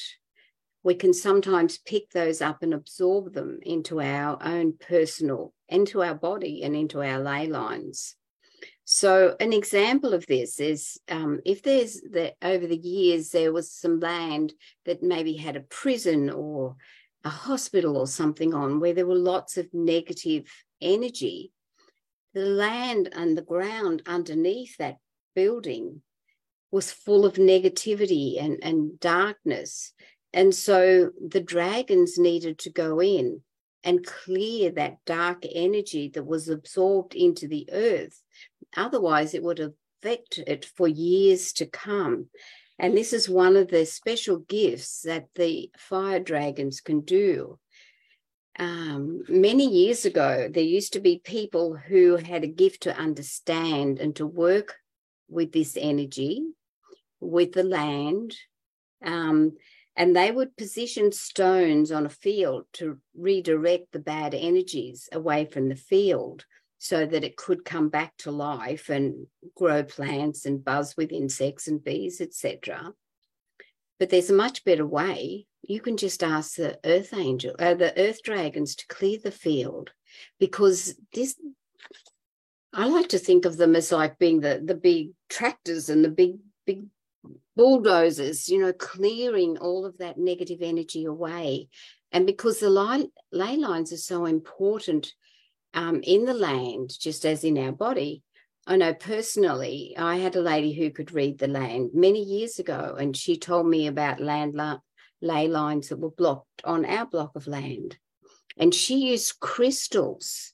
we can sometimes pick those up and absorb them into our own personal, into our body and into our ley lines. So, an example of this is um, if there's that over the years there was some land that maybe had a prison or a hospital or something on where there were lots of negative energy, the land and the ground underneath that building was full of negativity and, and darkness. And so the dragons needed to go in and clear that dark energy that was absorbed into the earth. Otherwise, it would affect it for years to come. And this is one of the special gifts that the fire dragons can do. Um, many years ago, there used to be people who had a gift to understand and to work with this energy, with the land. Um, and they would position stones on a field to redirect the bad energies away from the field so that it could come back to life and grow plants and buzz with insects and bees, etc. But there's a much better way. You can just ask the earth angel, uh, the earth dragons to clear the field because this I like to think of them as like being the the big tractors and the big big bulldozers, you know, clearing all of that negative energy away. And because the line, ley lines are so important um, in the land, just as in our body, I know personally, I had a lady who could read the land many years ago, and she told me about land la- ley lines that were blocked on our block of land. And she used crystals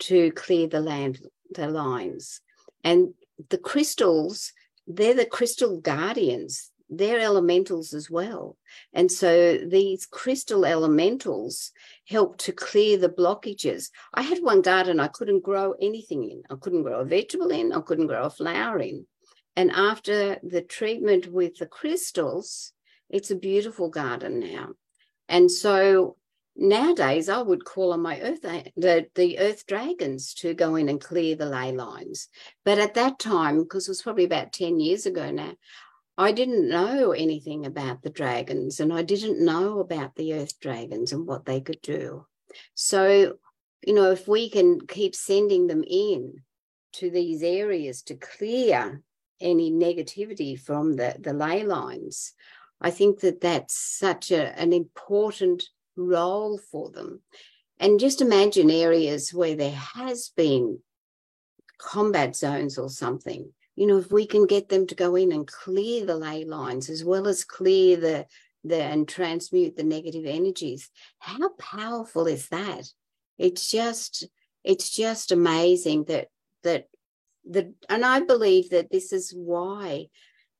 to clear the land, the lines. And the crystals they're the crystal guardians they're elementals as well. And so these crystal elementals help to clear the blockages. I had one garden I couldn't grow anything in. I couldn't grow a vegetable in, I couldn't grow a flower in. And after the treatment with the crystals, it's a beautiful garden now. And so nowadays I would call on my earth uh, the, the earth dragons to go in and clear the ley lines. But at that time, because it was probably about 10 years ago now, I didn't know anything about the dragons and I didn't know about the earth dragons and what they could do. So, you know, if we can keep sending them in to these areas to clear any negativity from the, the ley lines, I think that that's such a, an important role for them. And just imagine areas where there has been combat zones or something. You know, if we can get them to go in and clear the ley lines as well as clear the, the and transmute the negative energies, how powerful is that? It's just it's just amazing that that the and I believe that this is why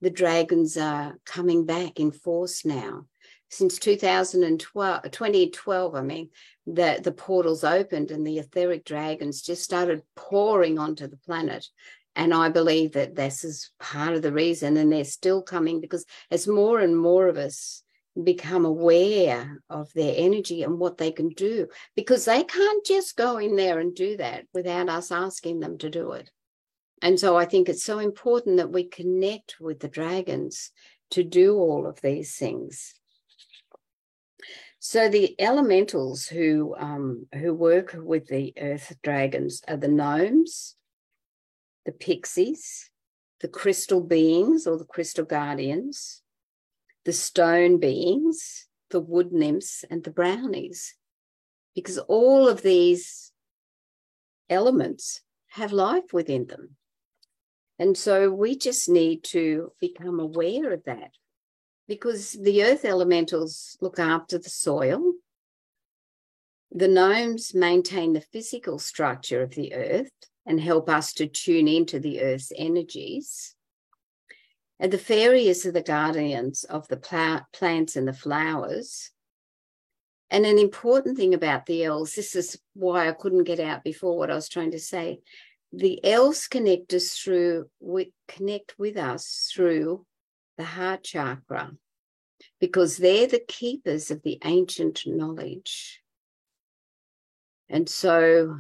the dragons are coming back in force now. Since 2012, 2012, I mean, the, the portals opened and the etheric dragons just started pouring onto the planet. And I believe that this is part of the reason, and they're still coming because as more and more of us become aware of their energy and what they can do, because they can't just go in there and do that without us asking them to do it. And so I think it's so important that we connect with the dragons to do all of these things. So the elementals who um, who work with the earth dragons are the gnomes, the pixies, the crystal beings or the crystal guardians, the stone beings, the wood nymphs, and the brownies, because all of these elements have life within them. And so we just need to become aware of that because the earth elementals look after the soil. The gnomes maintain the physical structure of the earth and help us to tune into the earth's energies. And the fairies are the guardians of the pl- plants and the flowers. And an important thing about the elves, this is why I couldn't get out before what I was trying to say the elves connect us through we connect with us through the heart chakra because they're the keepers of the ancient knowledge. And so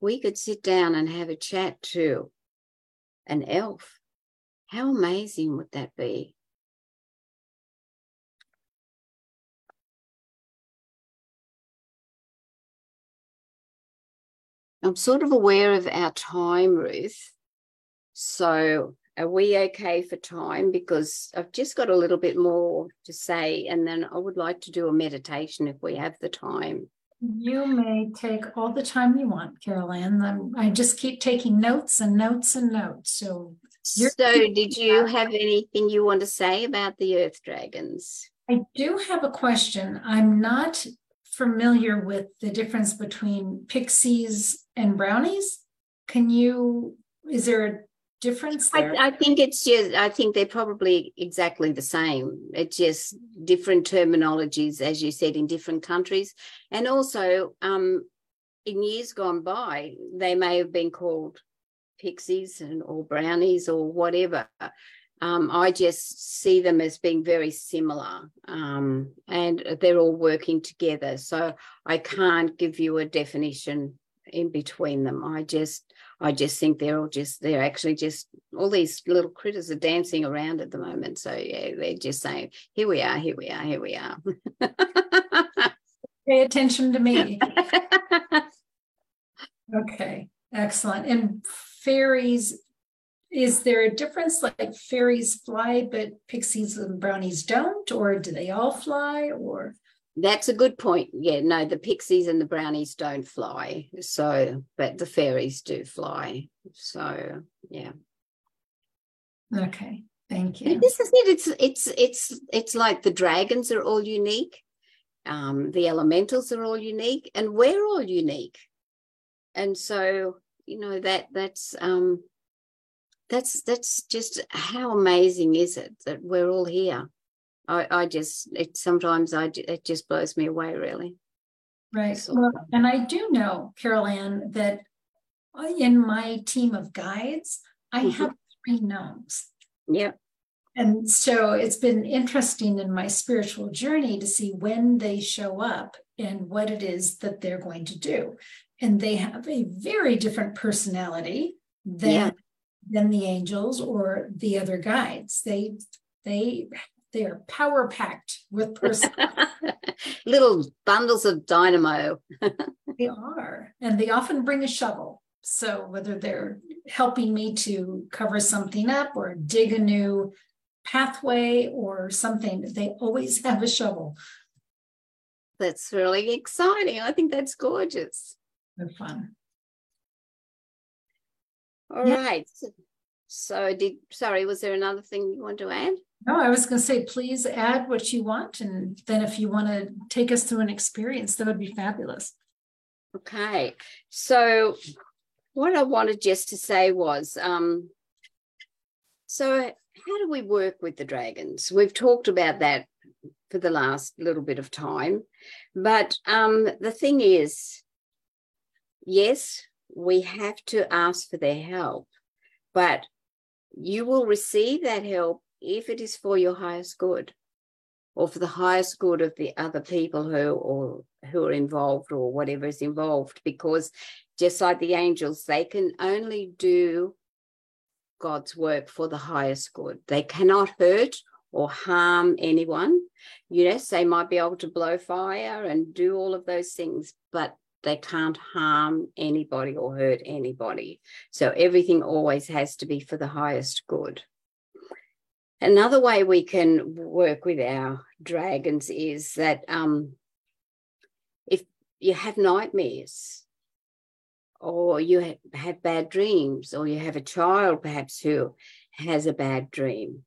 we could sit down and have a chat to an elf. How amazing would that be? I'm sort of aware of our time, Ruth. So are we okay for time? Because I've just got a little bit more to say, and then I would like to do a meditation if we have the time. You may take all the time you want, Carol Anne. I just keep taking notes and notes and notes. So, so did you have anything you want to say about the Earth Dragons? I do have a question. I'm not familiar with the difference between pixies and brownies. Can you, is there a difference there? I, I, think it's just, I think they're probably exactly the same. It's just different terminologies, as you said, in different countries. And also, um, in years gone by, they may have been called pixies and or brownies or whatever. Um, I just see them as being very similar um, and they're all working together. So I can't give you a definition in between them. I just I just think they're all just they're actually just all these little critters are dancing around at the moment. So yeah, they're just saying, here we are, here we are, here we are. Pay attention to me. [LAUGHS] okay, excellent. And fairies is there a difference like fairies fly but pixies and brownies don't or do they all fly or that's a good point. Yeah no the pixies and the brownies don't fly so but the fairies do fly so yeah. Okay thank you. This is it it's it's it's it's like the dragons are all unique um the elementals are all unique and we're all unique. And so you know that that's um that's that's just how amazing is it that we're all here i i just it sometimes i it just blows me away really. Right. Well, and i do know Carol Anne that in my team of guides i mm-hmm. have three gnomes. Yeah and so it's been interesting in my spiritual journey to see when they show up and what it is that they're going to do. And they have a very different personality than yeah. than the angels or the other guides. They they they are power packed with [LAUGHS] person. Little bundles of dynamo. they are, and they often bring a shovel. So whether they're helping me to cover something up or dig a new pathway or something, they always have a shovel. That's really exciting. I think that's gorgeous. They're fun. All yeah. right. So did sorry, was there another thing you want to add? No, I was going to say, please add what you want. And then if you want to take us through an experience, that would be fabulous. Okay. So what I wanted just to say was um, so how do we work with the dragons? We've talked about that for the last little bit of time. But um, the thing is, yes, we have to ask for their help, but you will receive that help if it is for your highest good or for the highest good of the other people who or who are involved or whatever is involved because just like the angels they can only do god's work for the highest good. They cannot hurt or harm anyone. Yes they might be able to blow fire and do all of those things but they can't harm anybody or hurt anybody. So everything always has to be for the highest good Another way we can work with our dragons is that um, if you have nightmares, or you have bad dreams, or you have a child perhaps who has a bad dream,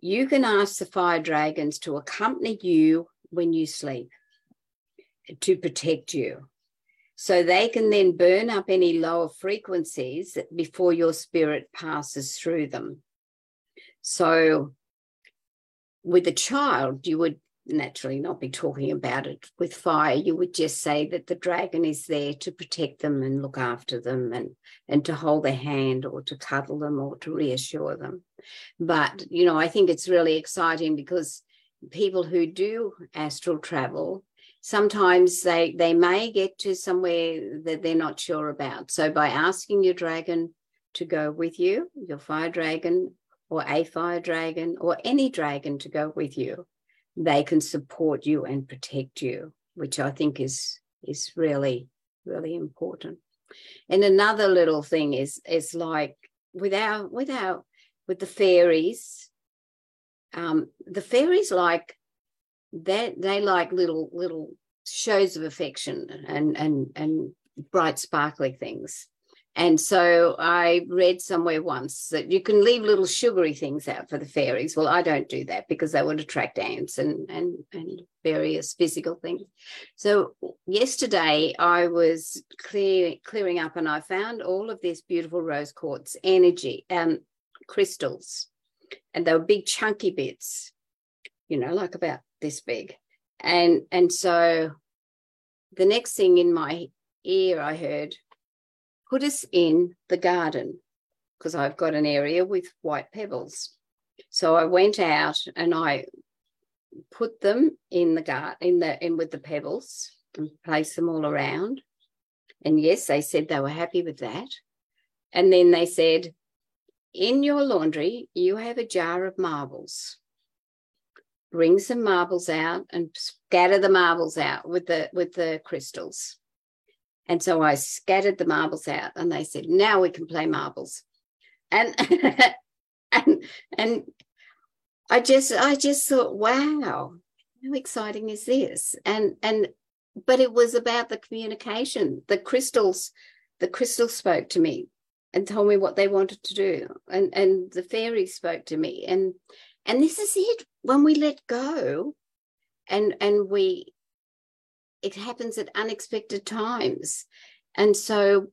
you can ask the fire dragons to accompany you when you sleep to protect you. So they can then burn up any lower frequencies before your spirit passes through them. So with a child, you would naturally not be talking about it with fire. You would just say that the dragon is there to protect them and look after them and, and to hold their hand or to cuddle them or to reassure them. But, you know, I think it's really exciting because people who do astral travel sometimes they they may get to somewhere that they're not sure about so by asking your dragon to go with you your fire dragon or a fire dragon or any dragon to go with you, they can support you and protect you, which I think is is really really important. And another little thing is is like with our with our with the fairies, um, the fairies like that they like little little shows of affection and and and bright sparkly things and so I read somewhere once that you can leave little sugary things out for the fairies. Well, I don't do that because that would attract ants and and and various physical things. So yesterday I was clear, clearing up and I found all of this beautiful rose quartz energy and um, crystals, and they were big chunky bits, you know, like about this big. And and so the next thing in my ear I heard put us in the garden because I've got an area with white pebbles. So I went out and I put them in the garden in the in with the pebbles and placed them all around. And yes, they said they were happy with that. And then they said, in your laundry, you have a jar of marbles. Bring some marbles out and scatter the marbles out with the with the crystals. And so I scattered the marbles out and they said, now we can play marbles. And [LAUGHS] and and I just I just thought, wow, how exciting is this? And and but it was about the communication. The crystals, the crystals spoke to me and told me what they wanted to do. And and the fairies spoke to me. And and this is it. When we let go and and we it happens at unexpected times. And so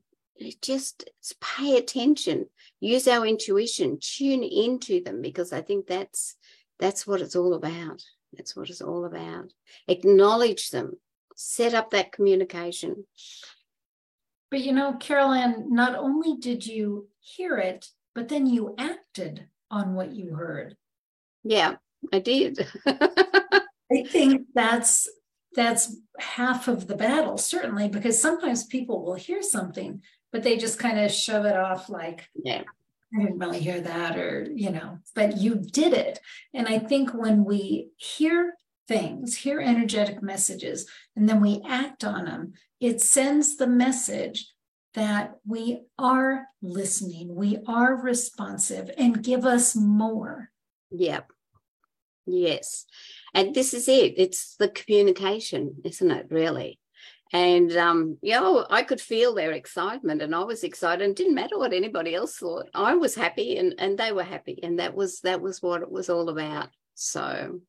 just pay attention, use our intuition, tune into them because I think that's that's what it's all about. That's what it's all about. Acknowledge them, set up that communication. But you know, Carol Anne, not only did you hear it, but then you acted on what you heard. Yeah, I did. [LAUGHS] I think that's that's half of the battle, certainly, because sometimes people will hear something, but they just kind of shove it off like, yeah. I didn't really hear that, or, you know, but you did it. And I think when we hear things, hear energetic messages, and then we act on them, it sends the message that we are listening, we are responsive, and give us more. Yep. Yes. And this is it. It's the communication, isn't it, really? And um, you know, I could feel their excitement and I was excited. And didn't matter what anybody else thought. I was happy and, and they were happy. And that was that was what it was all about. So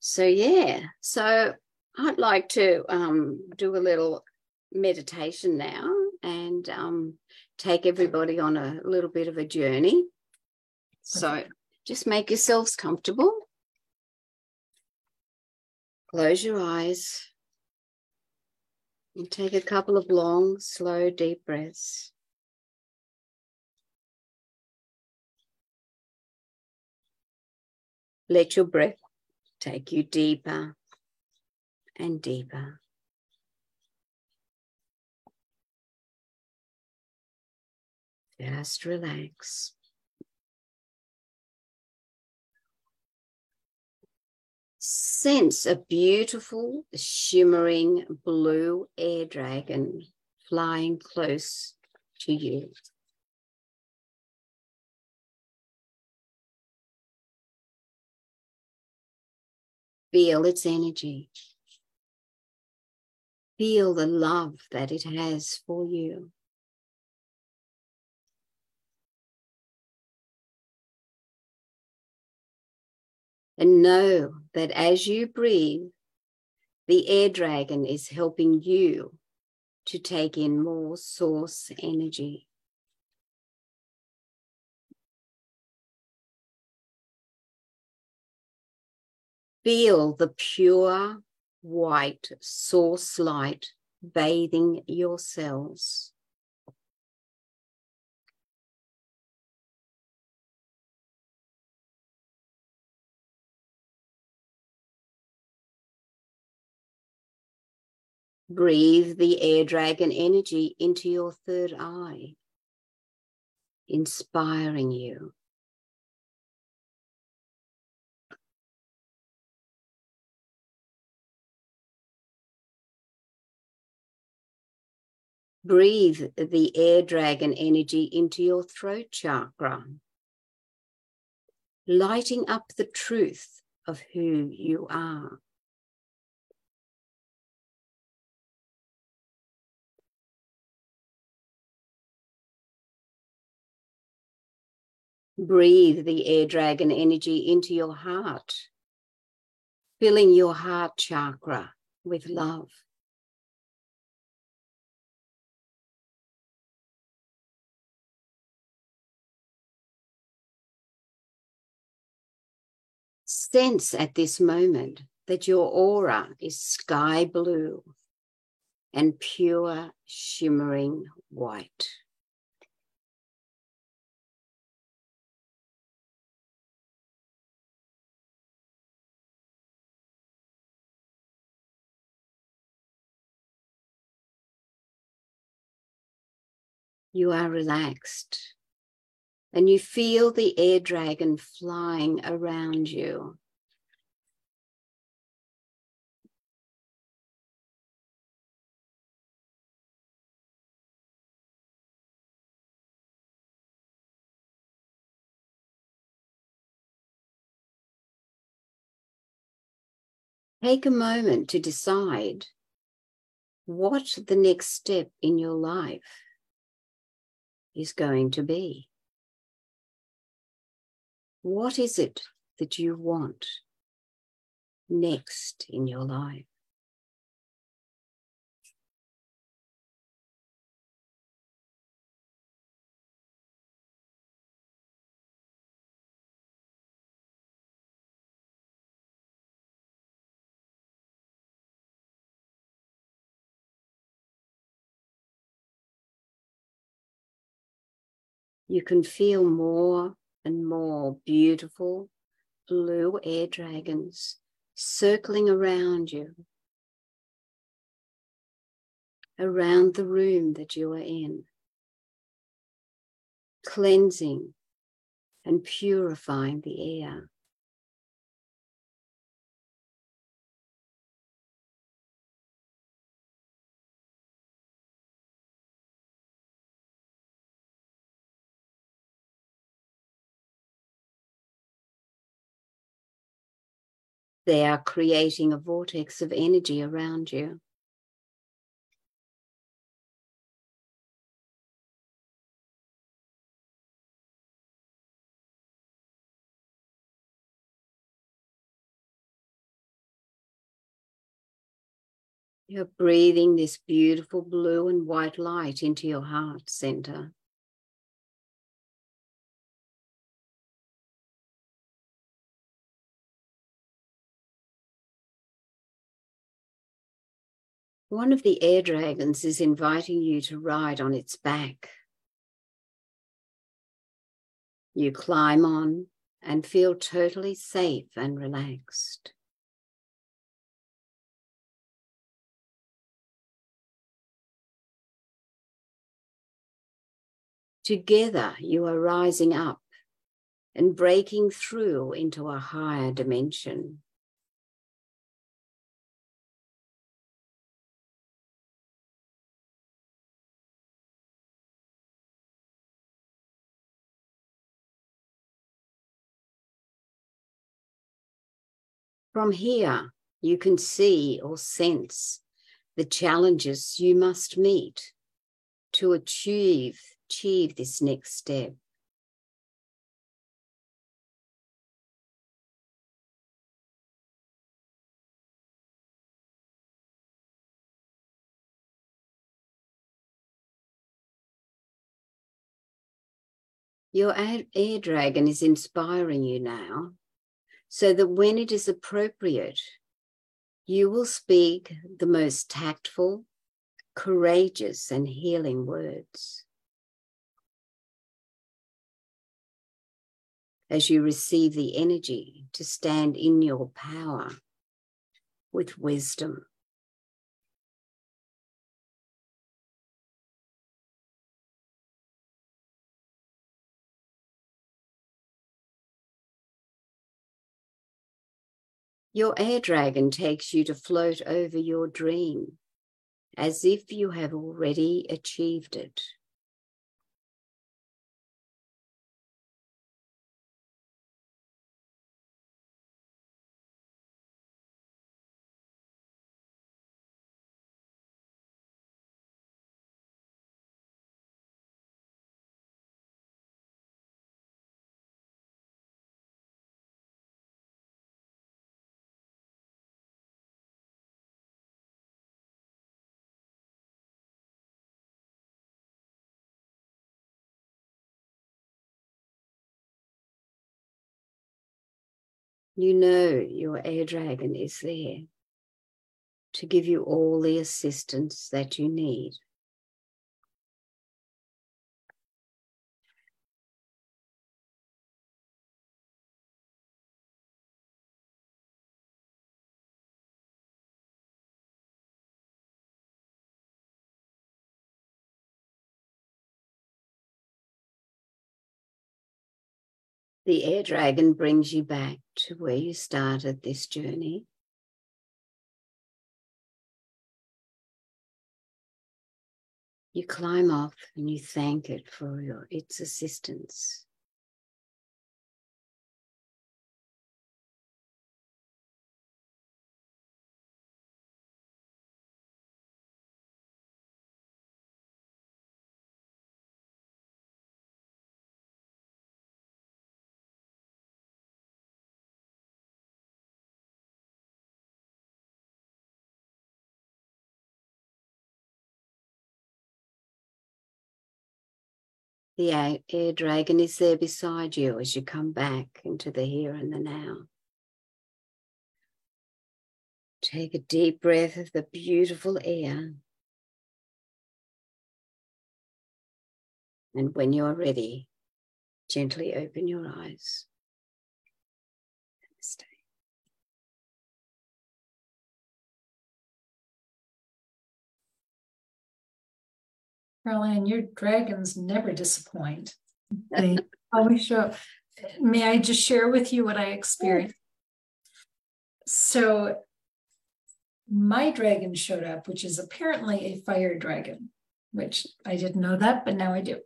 so yeah. So I'd like to um, do a little meditation now and um, take everybody on a little bit of a journey. So just make yourselves comfortable. Close your eyes and take a couple of long, slow, deep breaths. Let your breath take you deeper and deeper. Just relax. Sense a beautiful, shimmering blue air dragon flying close to you. Feel its energy. Feel the love that it has for you. And know that as you breathe, the air dragon is helping you to take in more source energy. Feel the pure white source light bathing your cells. Breathe the air dragon energy into your third eye, inspiring you. Breathe the air dragon energy into your throat chakra, lighting up the truth of who you are. Breathe the air dragon energy into your heart, filling your heart chakra with love. Sense at this moment that your aura is sky blue and pure shimmering white. You are relaxed and you feel the air dragon flying around you. Take a moment to decide what the next step in your life is going to be. What is it that you want next in your life? You can feel more and more beautiful blue air dragons circling around you, around the room that you are in, cleansing and purifying the air. They are creating a vortex of energy around you. You're breathing this beautiful blue and white light into your heart center. One of the air dragons is inviting you to ride on its back. You climb on and feel totally safe and relaxed. Together, you are rising up and breaking through into a higher dimension. From here, you can see or sense the challenges you must meet to achieve, achieve this next step. Your air dragon is inspiring you now so that when it is appropriate, you will speak the most tactful, courageous, and healing words. As you receive the energy to stand in your power with wisdom. Your air dragon takes you to float over your dream as if you have already achieved it. You know your air dragon is there to give you all the assistance that you need. The air dragon brings you back to where you started this journey. You climb off and you thank it for your, its assistance. The air dragon is there beside you as you come back into the here and the now. Take a deep breath of the beautiful air. And when you're ready, gently open your eyes. Carol Anne, your dragons never disappoint. [LAUGHS] They always show up. May I just share with you what I experienced? So, my dragon showed up, which is apparently a fire dragon, which I didn't know that, but now I do.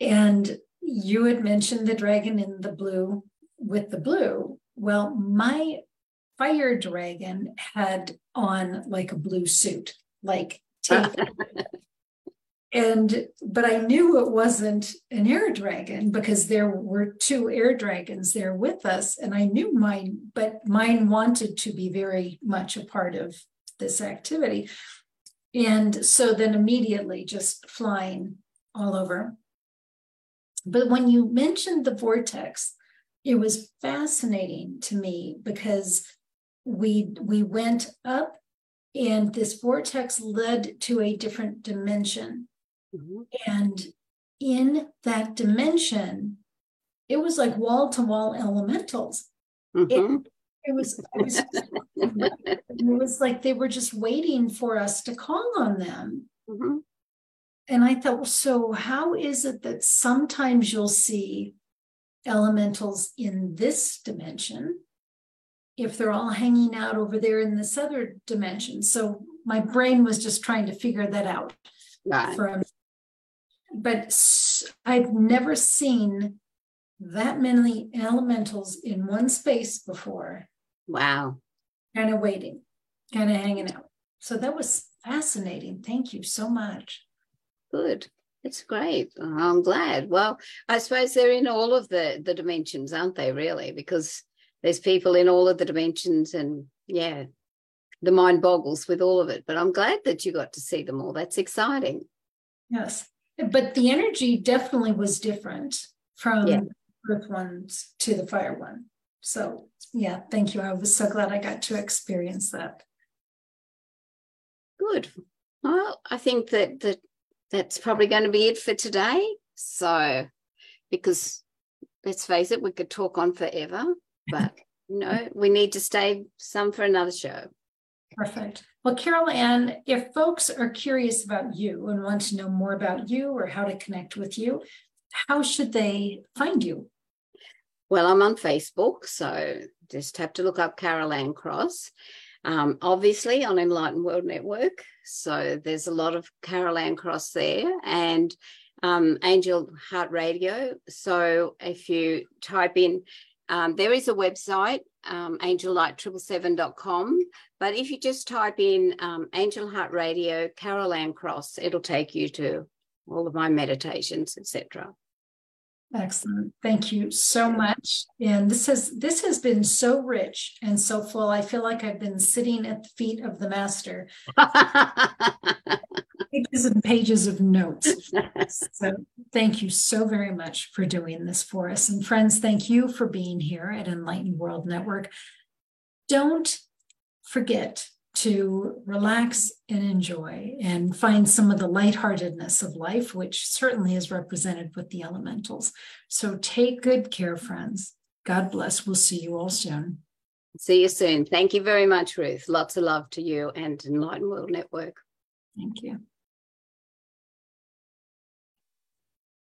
And you had mentioned the dragon in the blue with the blue. Well, my fire dragon had on like a blue suit, like [LAUGHS] tape and but i knew it wasn't an air dragon because there were two air dragons there with us and i knew mine but mine wanted to be very much a part of this activity. And so then immediately just flying all over. But when you mentioned the vortex, it was fascinating to me because we we went up and this vortex led to a different dimension. Mm-hmm. And in that dimension, it was like wall to wall elementals. Mm-hmm. It, it was it was, [LAUGHS] it was like they were just waiting for us to call on them. Mm-hmm. And I thought, well, so how is it that sometimes you'll see elementals in this dimension if they're all hanging out over there in this other dimension? So my brain was just trying to figure that out. Right. From, but I've never seen that many elementals in one space before. Wow. Kind of waiting, kind of hanging out. So that was fascinating. Thank you so much. Good. It's great. I'm glad. Well, I suppose they're in all of the the dimensions, aren't they? Really, because there's people in all of the dimensions, and yeah, the mind boggles with all of it. But I'm glad that you got to see them all. That's exciting. Yes, but the energy definitely was different from yeah. Earth ones to the fire one. So yeah, thank you. I was so glad I got to experience that. Good. Well, I think that that that's probably going to be it for today. So, because let's face it, we could talk on forever, but you know, we need to stay some for another show. Perfect. Well, Carol Anne, if folks are curious about you and want to know more about you or how to connect with you, how should they find you? Well, I'm on Facebook, so just have to look up Carol Anne Cross. Um, obviously on Enlightened World Network. So there's a lot of Carol Anne Cross there and um, Angel Heart Radio. So if you type in, um, there is a website, um, angellight777.com. But if you just type in um, Angel Heart Radio, Carol Anne Cross, it'll take you to all of my meditations, etc. Excellent. Thank you so much. And this has this has been so rich and so full. I feel like I've been sitting at the feet of the master. [LAUGHS] pages and pages of notes. [LAUGHS] So thank you so very much for doing this for us. And friends, thank you for being here at Enlightened World Network. Don't forget to relax and enjoy and find some of the lightheartedness of life, which certainly is represented with the elementals. So take good care, friends. God bless. We'll see you all soon. See you soon. Thank you very much, Ruth. Lots of love to you and Enlightened World Network. Thank you.